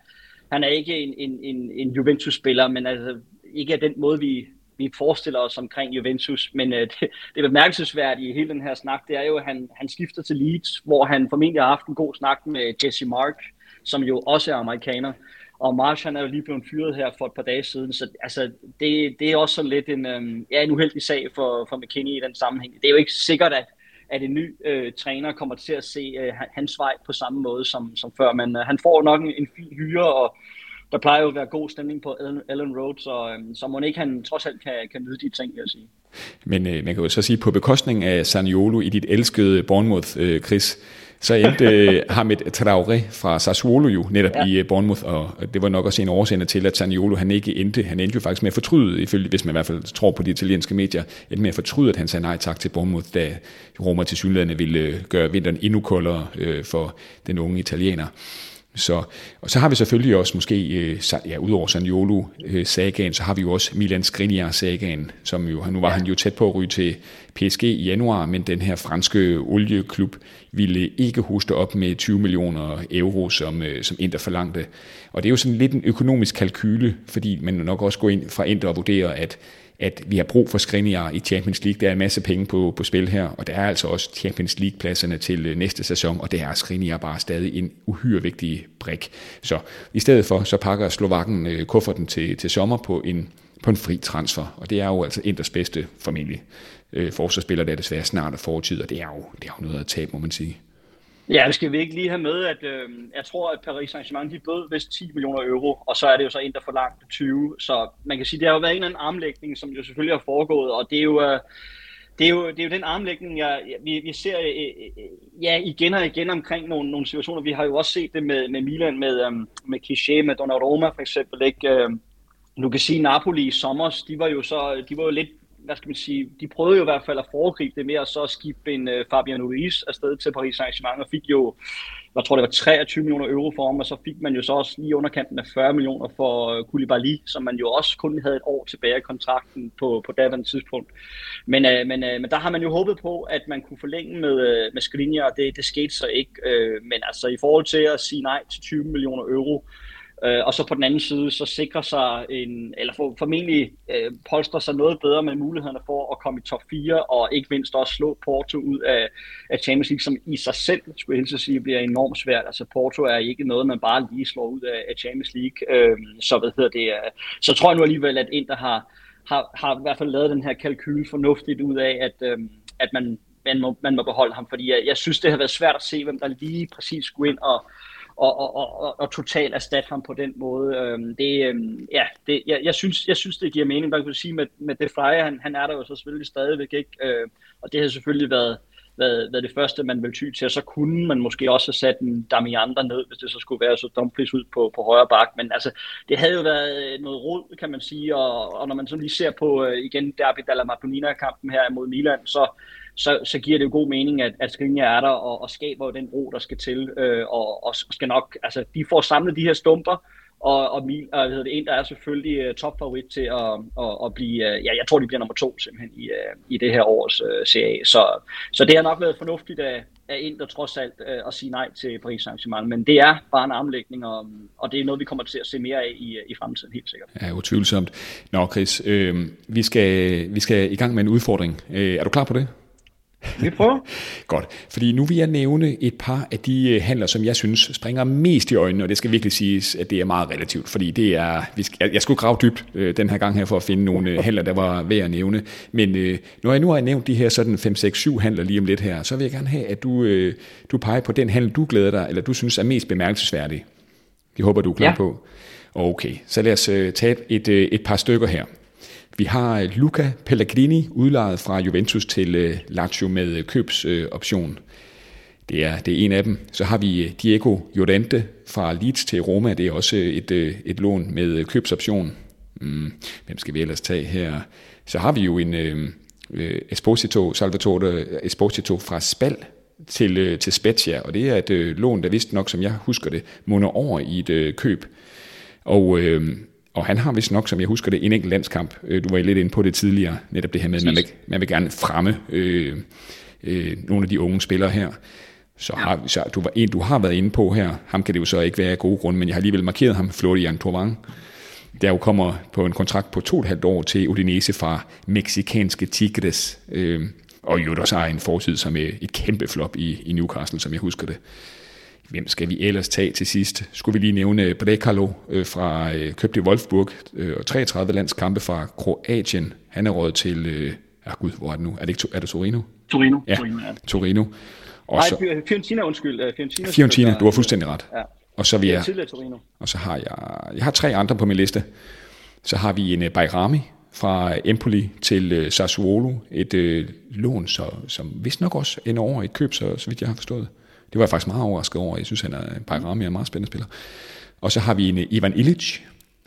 [SPEAKER 2] han er ikke en, en, en, en Juventus-spiller, men altså, ikke af den måde, vi, vi forestiller os omkring Juventus, men øh, [LAUGHS] det, det bemærkelsesværdige i hele den her snak, det er jo, at han, han skifter til Leeds, hvor han formentlig har haft en god snak med Jesse Mark, som jo også er amerikaner. Og Marsh han er jo lige blevet fyret her for et par dage siden, så altså, det, det er også sådan lidt en, øh, ja, en uheldig sag for, for McKinney i den sammenhæng. Det er jo ikke sikkert, at, at en ny øh, træner kommer til at se øh, hans vej på samme måde som, som før, men øh, han får nok en, en fin hyre, og der plejer jo at være god stemning på Ellen, Ellen Road, så, øh, så må ikke han trods alt kan, kan nyde de ting, jeg sige.
[SPEAKER 1] Men øh, man kan jo så sige, på bekostning af Saniolo i dit elskede Bournemouth, øh, Chris, så endte [LAUGHS] øh, Hamid Traoré fra Sassuolo jo netop ja. i øh, Bournemouth, og det var nok også en årsag til, at Saniolo han ikke endte. Han endte jo faktisk med at fortryde, ifølge, hvis man i hvert fald tror på de italienske medier, endte med at fortryde, at han sagde nej tak til Bournemouth, da Roma til synligheden ville øh, gøre vinteren endnu koldere øh, for den unge italiener. Så, og så har vi selvfølgelig også måske, øh, ja, udover Saniolo øh, så har vi jo også Milan Skriniar sagaen, som jo, nu var ja. han jo tæt på at ryge til PSG i januar, men den her franske olieklub ville ikke hoste op med 20 millioner euro, som, øh, som Inter forlangte. Og det er jo sådan lidt en økonomisk kalkyle, fordi man nok også går ind fra Inter og vurderer, at at vi har brug for Skriniar i Champions League. Der er en masse penge på, på spil her, og der er altså også Champions League-pladserne til øh, næste sæson, og det er Skriniar bare stadig en uhyre vigtig brik. Så i stedet for, så pakker Slovakken øh, kufferten til, til sommer på en, på en fri transfer, og det er jo altså Inders bedste formentlig Øh, forsvarsspiller, der er desværre snart af fortid, og det er jo, det er jo noget at tabe, må man sige.
[SPEAKER 2] Ja, skal vi ikke lige have med, at øh, jeg tror, at Paris Saint-Germain de bød vist 10 millioner euro, og så er det jo så en, der forlangt 20. Så man kan sige, det har jo været en eller anden armlægning, som jo selvfølgelig har foregået, og det er jo... Øh, det er, jo, det er jo den armlægning, jeg, vi, vi ser øh, øh, ja, igen og igen omkring nogle, nogle situationer. Vi har jo også set det med, med Milan, med, øh, med Kliché, med Donnarumma for eksempel. Ikke? Øh, uh, du kan sige, Napoli i sommer, de var jo så de var jo lidt hvad skal man sige, de prøvede jo i hvert fald at foregribe det med at så skifte en uh, Fabian Ruiz afsted til Paris Saint-Germain og fik jo, jeg tror det var 23 millioner euro for ham, og så fik man jo så også lige underkanten af 40 millioner for uh, Koulibaly, som man jo også kun havde et år tilbage i kontrakten på, på daværende tidspunkt. Men, uh, men, uh, men der har man jo håbet på, at man kunne forlænge med, uh, med Skriniar, og det, det skete så ikke. Uh, men altså i forhold til at sige nej til 20 millioner euro, Øh, og så på den anden side, så sikrer sig en, eller for, formentlig øh, polstre sig noget bedre med mulighederne for at komme i top 4, og ikke mindst også slå Porto ud af, af Champions League, som i sig selv, skulle jeg sige, bliver enormt svært. Altså Porto er ikke noget, man bare lige slår ud af, af Champions League. Øh, så hvad hedder det, øh, så tror jeg nu alligevel, at Inter har, har, har i hvert fald lavet den her kalkyl fornuftigt ud af, at, øh, at man, man, må, man må beholde ham, fordi jeg, jeg synes, det har været svært at se, hvem der lige præcis skulle ind og, og, og, og, og totalt erstatte ham på den måde. Øhm, det, øhm, ja, det, jeg, jeg, synes, jeg synes, det giver mening. Man kan sige, med, med det Frey, han, han er der jo så selvfølgelig stadigvæk ikke, øh, og det har selvfølgelig været, været, været det første, man vil ty til, og så kunne man måske også have sat en Damiander ned, hvis det så skulle være så Dumfries ud på, på højre bak, men altså, det havde jo været noget rod, kan man sige, og, og når man så lige ser på øh, igen Derby Dalla Madonnina-kampen her imod Milan, så, så, så giver det jo god mening, at, at Skriniar er der og, og skaber den ro, der skal til, øh, og, og skal nok, altså de får samlet de her stumper, og, og, Mil, og hvad det, en, der er selvfølgelig uh, topfavorit til at, at, at blive, uh, ja, jeg tror, de bliver nummer to simpelthen i, uh, i det her års uh, CA. Så, så det har nok været fornuftigt af, af en, der trods alt uh, at sige nej til Paris Saint-Germain, men det er bare en armlægning, og, og det er noget, vi kommer til at se mere af i, i fremtiden, helt sikkert.
[SPEAKER 1] Ja, utvivlsomt. Nå, Chris, øh, vi, skal, vi skal i gang med en udfordring. Øh, er du klar på det?
[SPEAKER 2] Vi prøver. [LAUGHS]
[SPEAKER 1] Godt, fordi nu vil jeg nævne et par af de øh, handler, som jeg synes springer mest i øjnene, og det skal virkelig siges, at det er meget relativt, fordi det er, jeg skulle grave dybt øh, den her gang her for at finde nogle øh, handler, der var værd at nævne, men når jeg nu har nævnt de her sådan 5, 6, 7 handler lige om lidt her, så vil jeg gerne have, at du, du peger på den handel, du glæder dig, eller du synes er mest bemærkelsesværdig. Jeg håber, du er klar ja. på. Okay, så lad os tage et, et par stykker her. Vi har øh, Luca Pellegrini udlejet fra Juventus til øh, Lazio med øh, købsoption. Det er, det er en af dem. Så har vi Diego Llorente fra Leeds til Roma. Det er også et, et lån med købsoption. Hmm, hvem skal vi ellers tage her? Så har vi jo en øh, Esposito, Salvatore Esposito fra Spal til, til Spezia, og det er et øh, lån, der vist nok, som jeg husker det, munder over i et øh, køb. Og øh, og han har vist nok, som jeg husker det, en enkelt landskamp. Øh, du var lidt inde på det tidligere, netop det her med, at man vil, man vil gerne fremme øh, øh, nogle af de unge spillere her. Så, har, så du var en, du har været inde på her, ham kan det jo så ikke være af gode grunde, men jeg har alligevel markeret ham, Florian Thauvin, der jo kommer på en kontrakt på to og et halvt år til Udinese fra meksikanske Tigres, øh, og jo også har en fortid som et kæmpe flop i, i Newcastle, som jeg husker det. Hvem skal vi ellers tage til sidst? Skulle vi lige nævne Brekalo øh, fra øh, købte Wolfsburg øh, og 33 landskampe fra Kroatien. Han er råd til, øh, ah gud, hvor er det nu? Er det, ikke, er det Torino?
[SPEAKER 2] Torino.
[SPEAKER 1] Ja, Torino. Ja. Torino.
[SPEAKER 2] Og Nej, så, Fiorentina, undskyld. Øh,
[SPEAKER 1] Fiorentina, Fiorentina du har fuldstændig ret.
[SPEAKER 2] Ja.
[SPEAKER 1] Og så vi er, og så har jeg, jeg har tre andre på min liste. Så har vi en Bayrami fra Empoli til Sassuolo, et uh, lån, så, som vist nok også ender over et køb, så, så vidt jeg har forstået. Det var jeg faktisk meget overrasket over. Jeg synes, han er en Pairami er en meget spændende spiller. Og så har vi en Ivan Illich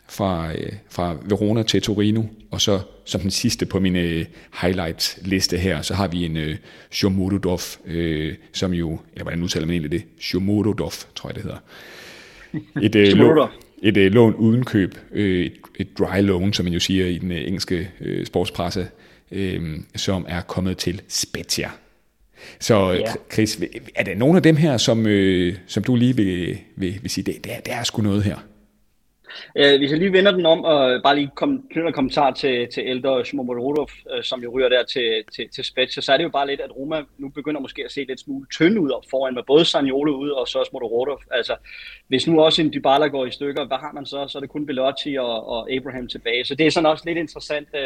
[SPEAKER 1] fra, øh, fra Verona til Torino. Og så som den sidste på min øh, highlight-liste her, så har vi en Shomododov, uh, som jo, eller hvordan udtaler man egentlig det? Shomododov, tror jeg det hedder. Et, lån, et lån uden køb, et, et dry loan, som man jo siger i den engelske sportspresse, som er kommet til Spezia. Så ja. Chris, er der nogle af dem her, som, øh, som du lige vil, vil, vil sige, det, det, er, det er sgu noget her?
[SPEAKER 2] Øh, hvis jeg lige vender den om og bare lige kom, knytter en kommentar til, til ældre Shmomorodov, øh, som jo ryger der til, til, til Spezia, så er det jo bare lidt, at Roma nu begynder måske at se lidt smule tynd ud op foran med både Saniolo ud og så Smomorodov. Altså, hvis nu også en Dybala går i stykker, hvad har man så? Så er det kun Belotti og, og Abraham tilbage. Så det er sådan også lidt interessant øh,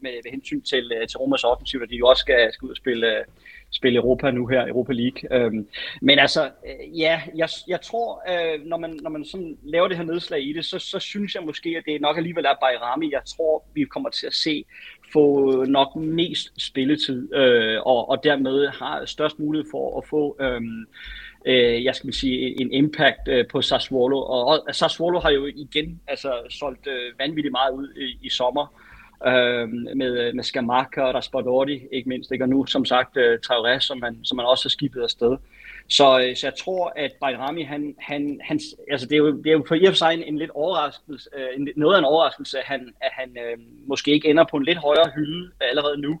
[SPEAKER 2] med, med hensyn til, øh, til Romas offensiv, at de jo også skal, skal ud og spille øh, spille Europa nu her, Europa League. Øhm, men altså, øh, ja, jeg, jeg tror, øh, når man, når man sådan laver det her nedslag i det, så, så synes jeg måske, at det nok alligevel er Bayrami, jeg tror, vi kommer til at se få nok mest spilletid, øh, og, og dermed har størst mulighed for at få... Øhm, øh, øh, jeg skal sige, en impact øh, på Sassuolo. Og, og Sassuolo har jo igen altså, solgt øh, vanvittigt meget ud i, i sommer. Øhm, øh, med, med Skamaka og Raspadori, ikke mindst. Ikke? Og nu, som sagt, øh, Traoré, som man, som man også har skibet afsted. Så, øh, så jeg tror, at Bayrami, han, han, han, altså det, er jo, det er jo for i og for sig en, en lidt overraskelse, øh, en, noget af en overraskelse, at han, at han øh, måske ikke ender på en lidt højere hylde allerede nu.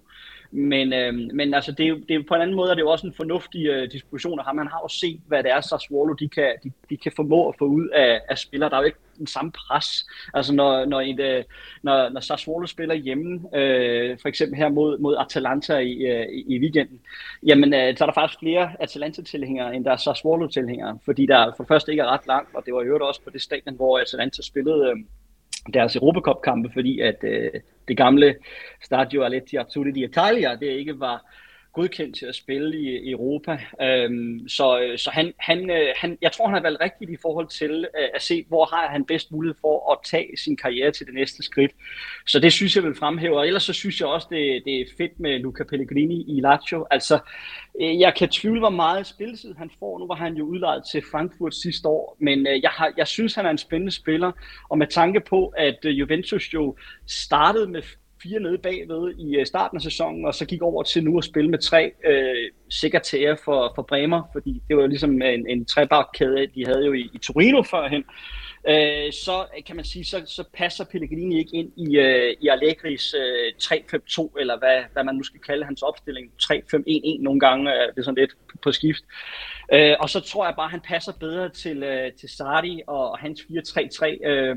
[SPEAKER 2] Men, øh, men altså, det er, jo, det er på en anden måde, er det jo også en fornuftig øh, disposition af ham. Han har jo set, hvad det er, Sassuolo de kan, de, de kan formå at få ud af, af spillere. Der er jo ikke den samme pres. Altså når, når, et, øh, når, når Sassuolo spiller hjemme, øh, for eksempel her mod, mod Atalanta i, øh, i weekenden, jamen øh, så er der faktisk flere Atalanta-tilhængere, end der er Sassuolo-tilhængere, fordi der for det første ikke er ret langt, og det var jo også på det stadion, hvor Atalanta spillede øh, deres Europacup-kampe, fordi at øh, det gamle Stadio Aletti Azzurri di Italia, det ikke var godkendt til at spille i, i Europa. Øhm, så øh, så han, han, øh, han, jeg tror, han har valgt rigtigt i forhold til øh, at se, hvor har han bedst mulighed for at tage sin karriere til det næste skridt. Så det synes jeg vil fremhæve. Og ellers så synes jeg også, det, det er fedt med Luca Pellegrini i Lazio. Altså, øh, jeg kan tvivle, hvor meget spilletid han får. Nu var han jo udlejet til Frankfurt sidste år, men øh, jeg, har, jeg synes, han er en spændende spiller. Og med tanke på, at Juventus jo startede med fire nede bagved i øh, starten af sæsonen, og så gik over til nu at spille med tre øh, sekretærer for, for Bremer, fordi det var jo ligesom øh, en, en trebakkæde, de havde jo i, i Torino førhen. Øh, så øh, kan man sige, så, så passer Pellegrini ikke ind i, øh, i Allegris øh, 3-5-2, eller hvad, hvad man nu skal kalde hans opstilling, 3-5-1-1 nogle gange, øh, det er sådan lidt på, på skift. Øh, og så tror jeg bare, at han passer bedre til, øh, til Sardi og, og hans 4-3-3, øh,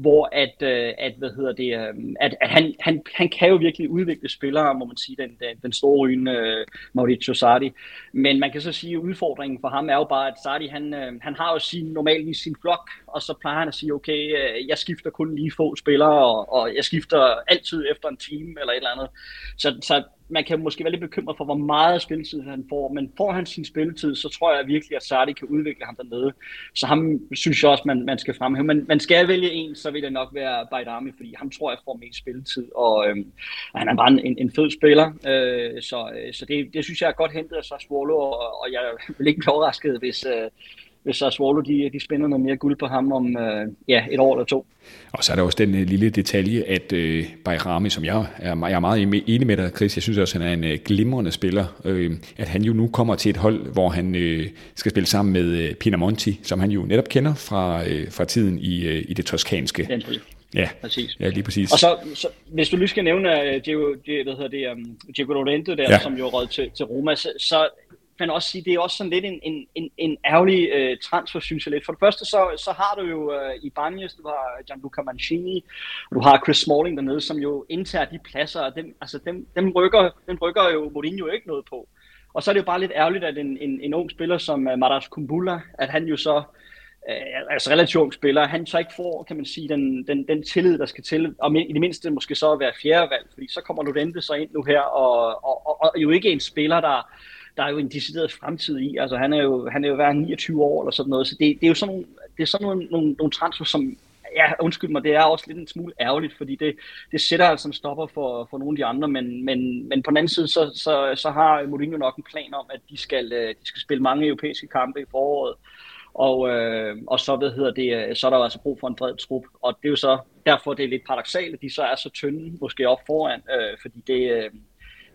[SPEAKER 2] hvor at, øh, at hvad hedder det, øh, at, at han, han, han kan jo virkelig udvikle spillere, må man sige, den, den, den store rygende øh, Mauricio Sardi. Men man kan så sige, at udfordringen for ham er jo bare, at Sardi, han, øh, han har jo sin, normalt sin flok, og så plejer han at sige, okay, øh, jeg skifter kun lige få spillere, og, og jeg skifter altid efter en time eller et eller andet. Så, så man kan måske være lidt bekymret for, hvor meget spilletid han får, men får han sin spilletid, så tror jeg virkelig, at Sardi kan udvikle ham dernede. Så ham synes jeg også, man, man skal fremhæve. Men man skal vælge en, så vil det nok være Bajdami, fordi ham tror jeg får mest spilletid, og øhm, han er bare en, en fed spiller, øh, så, øh, så det, det synes jeg er godt hentet af Sassuolo, og, og jeg vil ikke blive overrasket, hvis, øh, hvis Sassuolo de, de spænder noget mere guld på ham om øh, ja, et år eller to.
[SPEAKER 1] Og så er der også den uh, lille detalje, at øh, Bayrami, som jeg er, jeg er meget enig med dig, Chris, jeg synes også, han er en uh, glimrende spiller, øh, at han jo nu kommer til et hold, hvor han øh, skal spille sammen med øh, Pinamonti, som han jo netop kender fra, øh, fra tiden i, øh, i det toskanske.
[SPEAKER 2] Ja, præcis.
[SPEAKER 1] Ja, lige præcis.
[SPEAKER 2] Og så, så hvis du lige skal nævne uh, Diego, hvad hedder det, um, Diego Lorente der, ja. som jo råd til, til Roma, så, så man også sige, det er også sådan lidt en, en, en, en ærgerlig øh, transfer, synes jeg lidt. For det første, så, så har du jo øh, i du har Gianluca Mancini, og du har Chris Smalling dernede, som jo indtager de pladser, og dem, altså dem, dem, rykker, dem rykker jo Mourinho ikke noget på. Og så er det jo bare lidt ærgerligt, at en, en, en ung spiller som øh, uh, Maras Kumbula, at han jo så, øh, altså relativt ung spiller, han så ikke får, kan man sige, den, den, den tillid, der skal til, og i det mindste måske så at være fjerde valg, fordi så kommer Lorente så ind nu her, og, og, og, og jo ikke en spiller, der, der er jo en decideret fremtid i. Altså han er jo, han er jo hver 29 år eller sådan noget, så det, det er jo sådan nogle, det er sådan nogle, nogle, nogle transfer, som ja, undskyld mig, det er også lidt en smule ærgerligt, fordi det, det sætter altså en stopper for, for nogle af de andre, men, men, men på den anden side, så, så, så har Mourinho nok en plan om, at de skal, øh, de skal spille mange europæiske kampe i foråret, og, øh, og så, hvad hedder det, øh, så er der jo altså brug for en bred trup, og det er jo så derfor, det er lidt paradoxalt, at de så er så tynde, måske op foran, øh, fordi det, øh,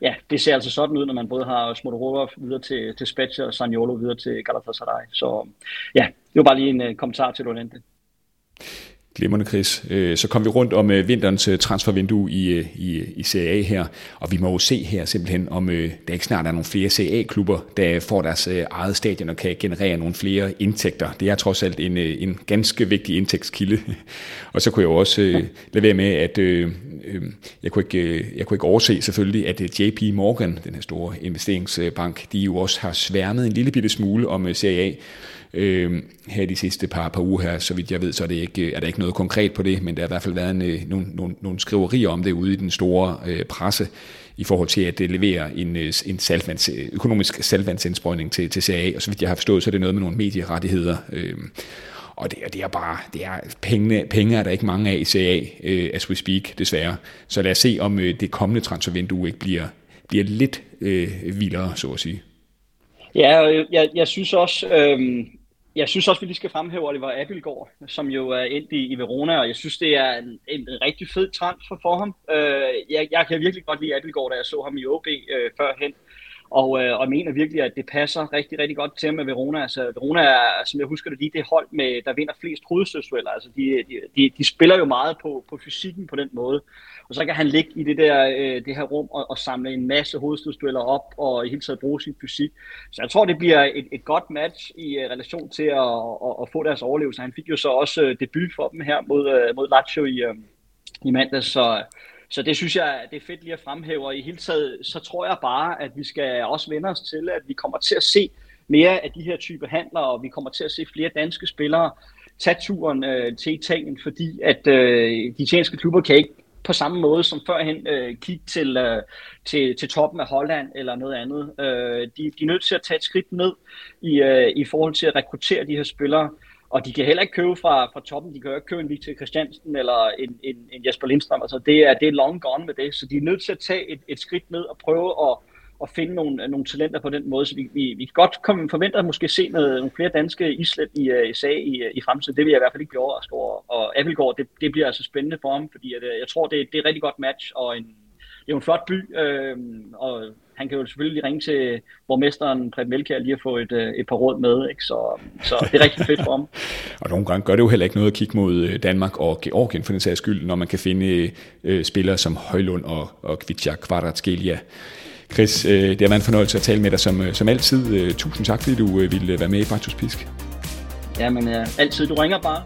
[SPEAKER 2] ja, det ser altså sådan ud, når man både har Smodorova videre til, til Spezia og Sagnolo videre til Galatasaray. Så ja, det var bare lige en uh, kommentar til Lorente.
[SPEAKER 1] Glimrende, Chris. Øh, så kom vi rundt om øh, vinterens øh, transfervindue i, i, i Serie A her, og vi må jo se her simpelthen, om der ikke snart er nogle flere Serie A-klubber, der får deres eget stadion og kan generere nogle flere indtægter. Det er trods alt en, en ganske vigtig indtægtskilde. [LAUGHS] og så kunne jeg jo også lade være med, at øh, jeg, kunne ikke, jeg kunne ikke overse selvfølgelig, at JP Morgan, den her store investeringsbank, de jo også har sværmet en lille bitte smule om Serie A. Øh, her de sidste par, par uger her, så vidt jeg ved, så er, det ikke, er der ikke noget konkret på det, men der har i hvert fald været en, øh, nogle, nogle, nogle skriverier om det ude i den store øh, presse, i forhold til at levere en, øh, en salgvands, øh, økonomisk salgvandsindsprøjning til, til CA, og så vidt jeg har forstået, så er det noget med nogle medierettigheder. Øh, og det, det er bare, det er, penge, penge er der ikke mange af i CA, øh, as we speak, desværre. Så lad os se, om øh, det kommende transfervindue ikke bliver, bliver lidt øh, vildere, så at sige.
[SPEAKER 2] Ja, jeg, jeg synes også, øh, jeg synes også, vi lige skal fremhæve Oliver Abildgaard, som jo er endt i, i Verona, og jeg synes, det er en, en rigtig fed transfer for ham. Øh, jeg, jeg kan virkelig godt lide Abildgaard, da jeg så ham i OB øh, førhen. Og, øh, og mener virkelig, at det passer rigtig, rigtig godt til med Verona. Altså, Verona er, som jeg husker det lige, det hold, med, der vinder flest hovedstødsdueller. Altså, de, de, de, de, spiller jo meget på, på fysikken på den måde. Og så kan han ligge i det, der, øh, det her rum og, og samle en masse hovedstødsdueller op og i hele taget bruge sin fysik. Så jeg tror, det bliver et, et godt match i uh, relation til at, at, at få deres overlevelse. Han fik jo så også uh, debut for dem her mod, uh, mod Lazio i, uh, i mandags, så så det synes jeg, det er fedt lige at fremhæve, og i hele taget, så tror jeg bare, at vi skal også vende os til, at vi kommer til at se mere af de her type handler, og vi kommer til at se flere danske spillere tage turen øh, til Italien, fordi at øh, de italienske klubber kan ikke på samme måde som førhen øh, kigge til, øh, til, til toppen af Holland eller noget andet. Øh, de, de er nødt til at tage et skridt ned i, øh, i forhold til at rekruttere de her spillere. Og de kan heller ikke købe fra, fra toppen. De kan jo ikke købe en Victor Christiansen eller en, en, en Jesper Lindstrøm. Altså det er, det er long gone med det. Så de er nødt til at tage et, et skridt ned og prøve at, at finde nogle, nogle talenter på den måde. Så vi, vi, vi kan godt komme, forvente at måske se noget, nogle flere danske islet i, uh, i i, øh, i fremtiden. Det vil jeg i hvert fald ikke blive overrasket over. Og Appelgaard, det, det bliver altså spændende for ham, fordi at, øh, jeg tror, det, det er et rigtig godt match og en, det er jo en flot by, øh, og han kan jo selvfølgelig ringe til borgmesteren Preben Melkær lige at få et, et par råd med, ikke? Så, så det er rigtig fedt for ham. [LAUGHS]
[SPEAKER 1] og nogle gange gør det jo heller ikke noget at kigge mod Danmark og Georgien for den sags skyld, når man kan finde øh, spillere som Højlund og, og Kvitja Kvadratskelia. Chris, øh, det har været en fornøjelse at tale med dig som, øh, som altid. Øh, tusind tak, fordi du øh, ville være med i Faktus Pisk.
[SPEAKER 2] Jamen, altid. Du ringer bare.